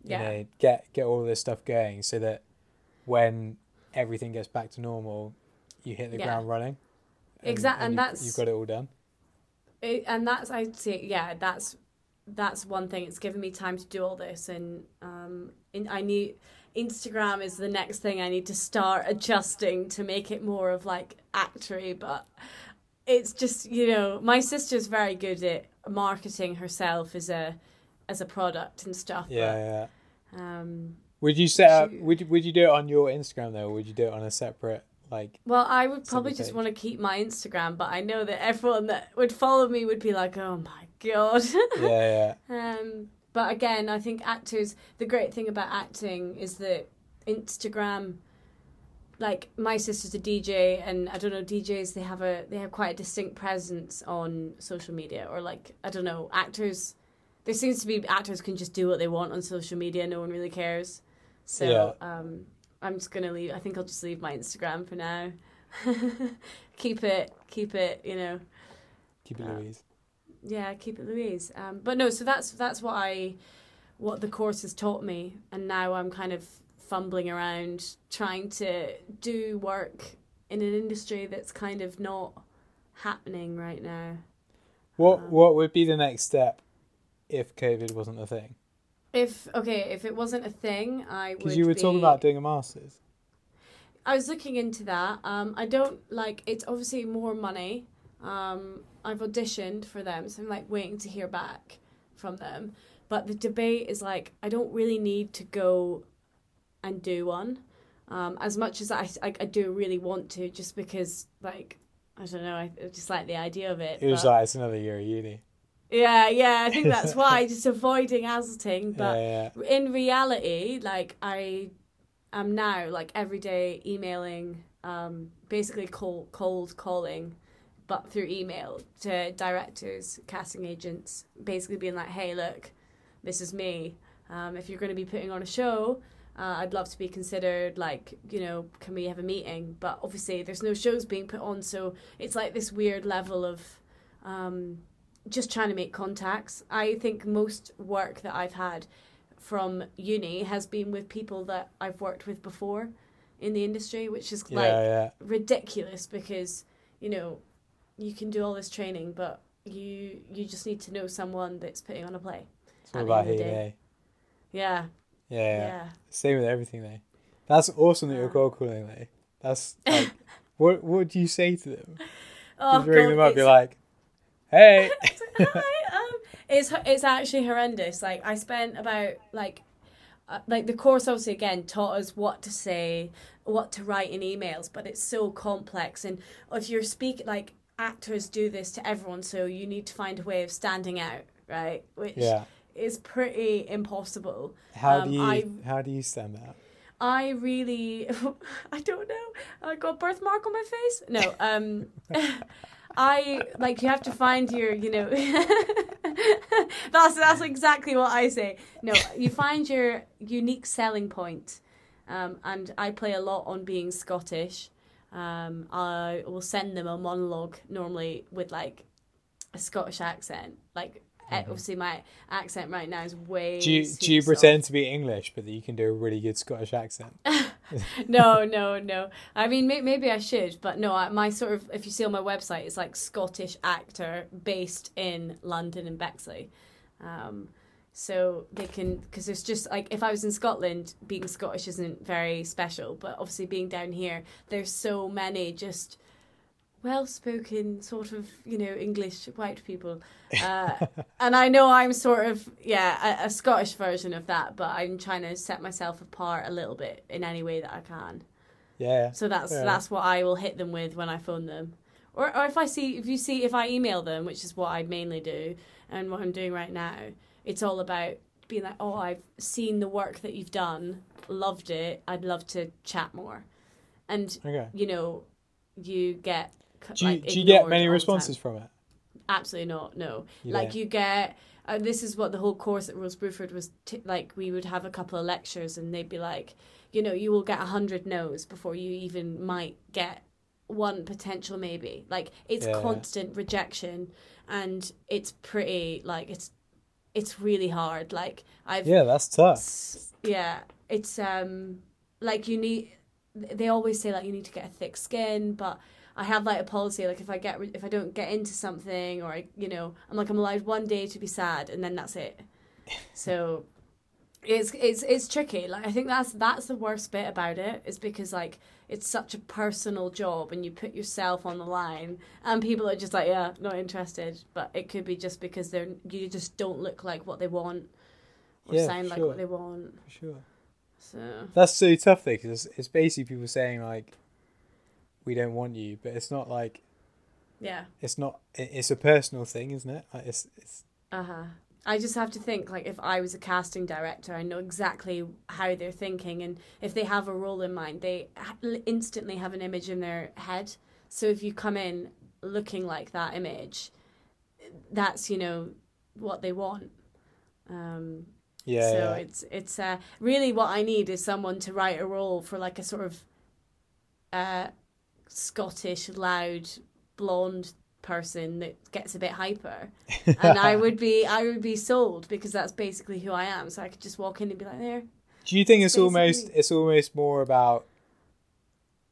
you yeah, know, get get all this stuff going so that when everything gets back to normal, you hit the Yeah. ground running. Exactly, and you've- that's- you've got it all done. It, and that's I'd say yeah that's that's one thing it's given me time to do all this and um in, I need Instagram is the next thing I need to start adjusting to make it more of like actory but it's just you know my sister's very good at marketing herself as a as a product and stuff Yeah, yeah. um Would you set up? Would you- would you do it on your Instagram though? Or would you do it on a separate like? Well, I would probably just page. want to keep my Instagram, but I know that everyone that would follow me would be like, "Oh my god." Yeah, yeah, um, but again, I think actors. The great thing about acting is that Instagram. Like my sister's a DJ, and I don't know DJs. They have a they have quite a distinct presence on social media, or like I don't know actors. There seems to be actors can just do what they want on social media. No one really cares. So Yeah. um, I'm just gonna leave. I think I'll just leave my Instagram for now. keep it, keep it. You know, keep it Uh, Louise. yeah, keep it Louise. Um, but no, so that's that's what I, what the course has taught me, and now I'm kind of fumbling around trying to do work in an industry that's kind of not happening right now. What um, what would be the next step if COVID wasn't a thing? If okay, if it wasn't a thing, I would. Because you were talking about doing a masters. I was looking into that. Um, I don't like. It's obviously more money. Um, I've auditioned for them, so I'm like waiting to hear back from them. But the debate is like, I don't really need to go and do one, um, as much as I, I I do really want to, just because like I don't know, I I just like the idea of it. It was but- like it's another year of uni. Yeah, yeah. I think that's why, just avoiding Hazeltine. But yeah, yeah. in reality, like I am now like every day emailing, um, basically cold cold calling, but through email to directors, casting agents, basically being like, "Hey, look, this is me. Um, if you're going to be putting on a show." Uh, I'd love to be considered. Like, you know, can we have a meeting? But obviously, there's no shows being put on, so it's like this weird level of um, just trying to make contacts. I think most work that I've had from uni has been with people that I've worked with before in the industry, which is like yeah. ridiculous because you know you can do all this training, but you you just need to know someone that's putting on a play. It's all about end of hey, the day. hey. Yeah, Yeah, yeah. yeah, Same with everything though. That's awesome that you're cold calling me. That's like, what what do you say to them? Oh, Just ring God, them up, be it's- like, hey. Hi, um, it's it's actually horrendous. Like I spent about like uh, like the course obviously again taught us what to say, what to write in emails, but it's so complex. And if you're speak like actors do this to everyone, so you need to find a way of standing out, right? Which yeah. is pretty impossible. How Um, do you I- how do you stand out? I really, I don't know. I got a birthmark on my face. No, um, I like you have to find your, you know, that's that's exactly what I say. No, you find your unique selling point, um, and I play a lot on being Scottish. Um, I will send them a monologue normally with like a Scottish accent, like. Eh, Obviously, my accent right now is way. Do you do you soft. pretend to be English, but that you can do a really good Scottish accent? no, no, no. I mean, may- maybe I should, but no. I, my sort of, if you see on my website, it's like Scottish actor based in London and Bexley. Um, so they can, because it's just like if I was in Scotland, being Scottish isn't very special, but obviously being down here, there's so many just well-spoken sort of you know English white people, uh, and I know I'm sort of yeah a, a Scottish version of that, but I'm trying to set myself apart a little bit in any way that I can. Yeah. So that's Yeah. that's what I will hit them with when I phone them, or or if I see if you see if I email them, which is what I mainly do, and what I'm doing right now, it's all about being like, oh, I've seen the work that you've done, loved it. I'd love to chat more, and Okay. you know, you get. Do you, like, do you get many responses from it? Absolutely not. No. You like don't? you get. Uh, this is what the whole course at Rose Bruford was t- like. We would have a couple of lectures, and they'd be like, you know, you will get a hundred no's before you even might get one potential maybe. Like it's Yeah. constant rejection, and it's pretty like it's it's really hard. Like I've Yeah, that's tough. yeah, it's um like you need. They always say like you need to get a thick skin, but I have like a policy like if I get if I don't get into something or I you know I'm like I'm allowed one day to be sad and then that's it. So it's it's it's tricky. Like I think that's that's the worst bit about it is because like it's such a personal job and you put yourself on the line and people are just like yeah not interested. But it could be just because they're you just don't look like what they want or Yeah, sound like sure. what they want. For sure. So That's so tough though, because it's, it's basically people saying like, "We don't want you," but it's not like yeah. it's not. It's a personal thing, isn't it? Like it's it's Uh huh. I just have to think like if I was a casting director, I know exactly how they're thinking, and if they have a role in mind, they instantly have an image in their head. So if you come in looking like that image, that's you know what they want. Um, yeah. so yeah. it's it's uh, really what I need is someone to write a role for like a sort of uh, Scottish loud blonde person that gets a bit hyper, and I would be I would be sold because that's basically who I am. So I could just walk in and be like, there. Do you think it's basically- almost it's almost more about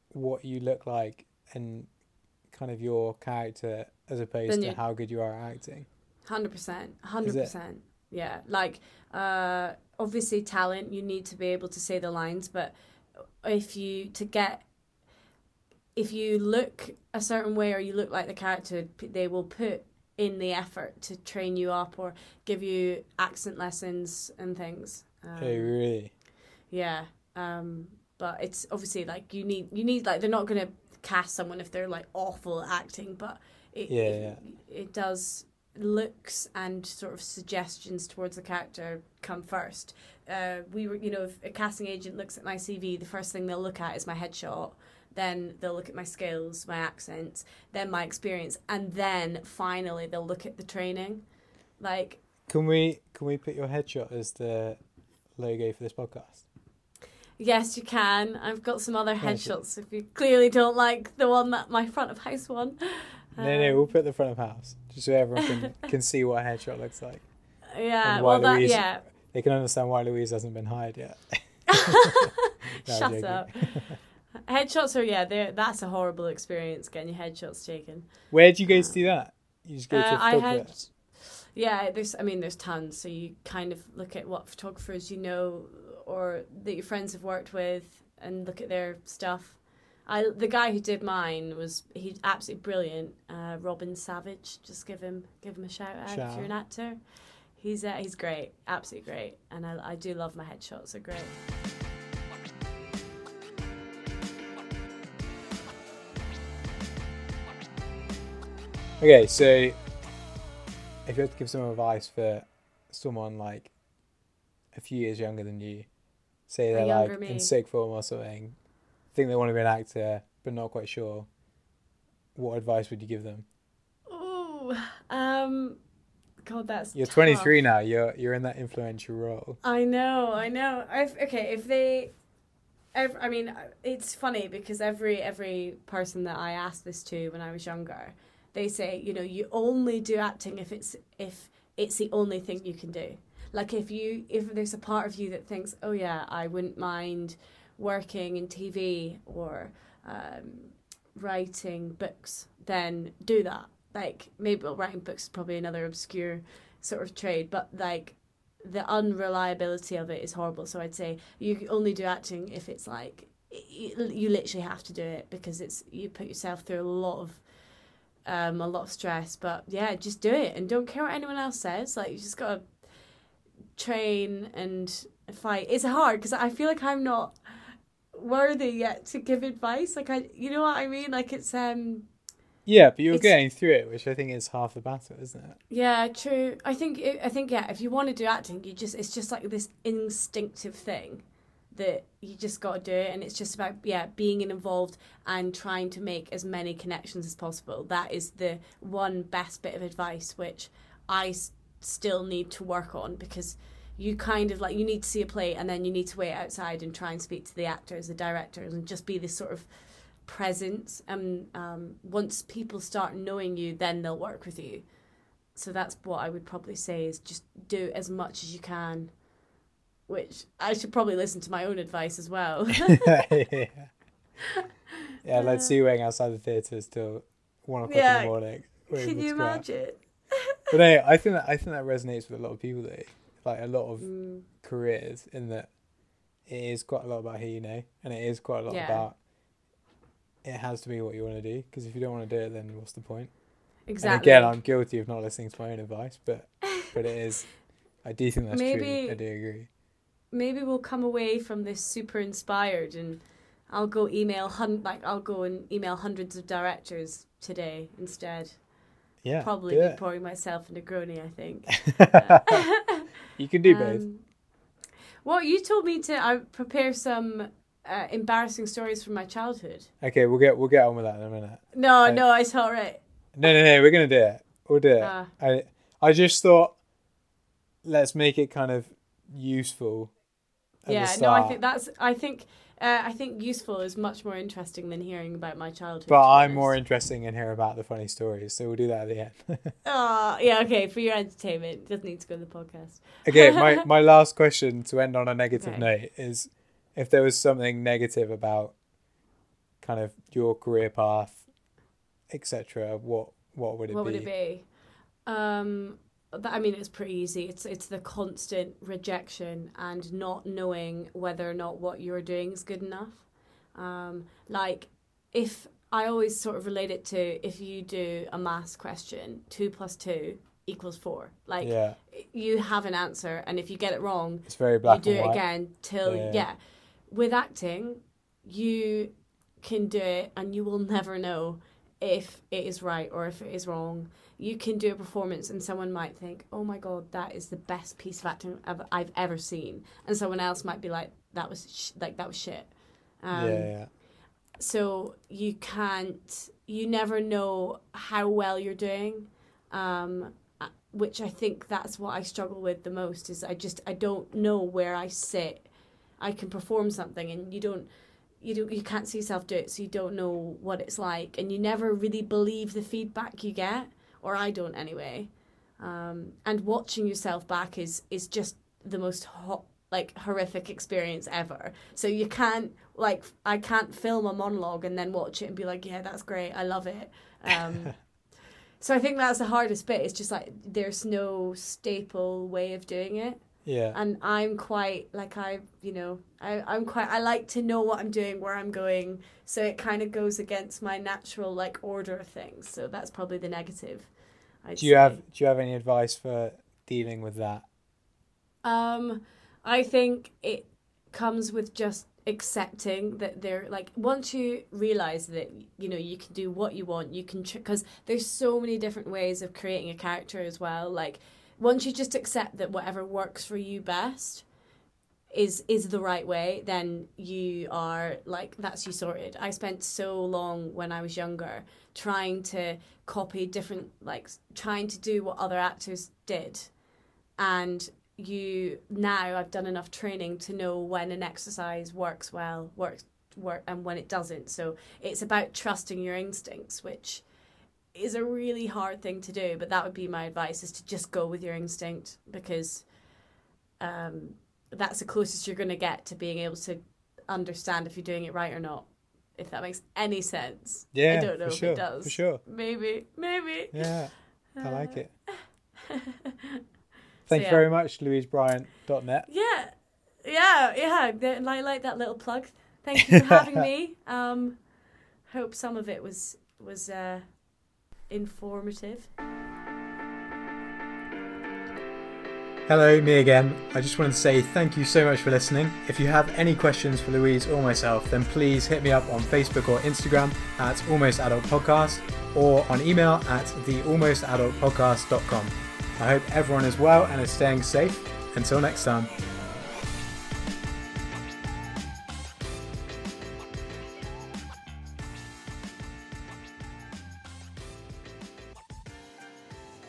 what you look like and kind of your character as opposed to how good you are at acting? Hundred percent, 100% Yeah, like uh, obviously talent. You need to be able to say the lines, but if you to get, if you look a certain way or you look like the character, they will put in the effort to train you up or give you accent lessons and things. Um, oh, really? yeah. Um, but it's obviously like you need you need like they're not gonna cast someone if they're like awful acting, but it Yeah, it, it does looks and sort of suggestions towards the character come first. Uh, we were you know if a casting agent looks at my CV, the first thing they'll look at is my headshot. Then they'll look at my skills, my accents, then my experience, and then finally they'll look at the training. Like Can we can we put your headshot as the logo for this podcast? Yes, you can. I've got some other headshots if you clearly don't like the one that my front of house one. no, no, Um, we'll put the front of house just so everyone can, can see what a headshot looks like. Yeah, well, why that, yeah. They can understand why Louise hasn't been hired yet. No, Shut up. Headshots are, yeah, they're, that's a horrible experience getting your headshots taken. Where did you guys do that? You just go to Uh, a I had, yeah, there's, I mean, there's tons. So you kind of look at what photographers you know or that your friends have worked with. and look at their stuff. I the guy who did mine was he's absolutely brilliant. Uh, Robin Savage, just give him give him a shout out Shout if you're an actor. He's uh, he's great, absolutely great, and I I do love my headshots. They're great. Okay, so if you had to give some advice for someone like a few years younger than you, say they're like me. in sixth form or something, think they want to be an actor but not quite sure, what advice would you give them? Ooh, um, God, that's You're tough. 23 now. You're you're in that influential role. I know, I know. I've, okay, if they, ev I mean, it's funny because every every person that I asked this to when I was younger, they say, you know, you only do acting if it's if it's the only thing you can do. Like if you if there's a part of you that thinks, oh yeah, I wouldn't mind working in TV or um, writing books, then do that. Like maybe well, writing books is probably another obscure sort of trade, but like the unreliability of it is horrible. So I'd say you only do acting if it's like you, you literally have to do it because it's you put yourself through a lot of um a lot of stress. But yeah, just do it and don't care what anyone else says. Like you just gotta train and fight. It's hard because I feel like I'm not worthy yet to give advice. Like I, you know what I mean? Like it's um. Yeah, but you're getting through it, which I think is half the battle, isn't it? Yeah, true. I think I think yeah. If you want to do acting, you just it's just like this instinctive thing that you just got to do it, and it's just about yeah being involved and trying to make as many connections as possible. That is the one best bit of advice which I s- still need to work on because you kind of like you need to see a play and then you need to wait outside and try and speak to the actors, the directors, and just be this sort of presence. And um, once people start knowing you, then they'll work with you. So that's what I would probably say is just do as much as you can. Which I should probably listen to my own advice as well. yeah. yeah, let's see you waiting outside the theatres till one o'clock in the morning. Can you imagine? But no, I think that I think that resonates with a lot of people though. Like a lot of Mm, careers in that it is quite a lot about who you know and it is quite a lot Yeah. about it has to be what you want to do because if you don't want to do it then what's the point exactly. and again i'm guilty of not listening to my own advice but but it is i do think that's Maybe- true i do agree maybe we'll come away from this super inspired and I'll go email hun- like I'll go and email hundreds of directors today instead. yeah Probably be pouring myself into Grony, I think. you can do both Um, Well, you told me to I prepare some uh, embarrassing stories from my childhood. okay we'll get we'll get on with that in a minute No, Uh, no, it's all right. no no no we're gonna do it we'll do it Ah. i i just thought let's make it kind of useful yeah, no, I think that's. I think. Uh, I think useful is much more interesting than hearing about my childhood. But I'm more interesting in hearing about the funny stories, so we'll do that at the end. Oh, yeah, okay. For your entertainment, doesn't need to go to the podcast. okay, my, my last question to end on a negative Okay. note is if there was something negative about kind of your career path, etc., what what would it what be? would it be? Um, I mean, it's pretty easy. It's it's the constant rejection and not knowing whether or not what you're doing is good enough. Um, like if I always sort of relate it to if you do a maths question, two plus two equals four. Like yeah, you have an answer, and if you get it wrong, it's very black you do it white. again till Yeah. yeah. With acting, you can do it, and you will never know if it is right or if it is wrong. You can do a performance, and someone might think, "Oh my god, that is the best piece of acting I've, I've ever seen," and someone else might be like, "That was sh- like that was shit." Um, yeah, yeah, so you can't you never know how well you're doing um uh, which i think that's what i struggle with the most is i just i don't know where i sit i can perform something and you don't you don't you can't see yourself do it so you don't know what it's like and you never really believe the feedback you get or i don't anyway um and watching yourself back is is just the most hot like horrific experience ever so you can't like I can't film a monologue and then watch it and be like, yeah, that's great, I love it. Um, so I think that's the hardest bit. It's just like there's no staple way of doing it. Yeah. and I'm quite like I, you know, I, I'm quite. I like to know what I'm doing, where I'm going, so it kind of goes against my natural like order of things. So that's probably the negative. I'd Do you say. have Do you have any advice for dealing with that? Um, I think it comes with just accepting that they're like once you realize that you know you can do what you want you can because there's so many different ways of creating a character as well like once you just accept that whatever works for you best is is the right way then you are like that's you sorted i spent so long when i was younger trying to copy different like trying to do what other actors did and you now I've done enough training to know when an exercise works well, works work and when it doesn't. So it's about trusting your instincts, which is a really hard thing to do, but that would be my advice is to just go with your instinct because um, that's the closest you're going to get to being able to understand if you're doing it right or not. If that makes any sense. Yeah, I don't know for if sure, it does. for sure. Maybe, maybe. Yeah, I like it. So, Thank you yeah. very much, louisebryant.net. Yeah, yeah, yeah. I like that little plug. Thank you for having me. Um, hope some of it was was uh, informative. Hello, me again. I just wanted to say thank you so much for listening. If you have any questions for Louise or myself, then please hit me up on Facebook or Instagram at Almost Adult Podcast or on email at thealmostadultpodcast.com. I hope everyone is well and is staying safe. Until next time.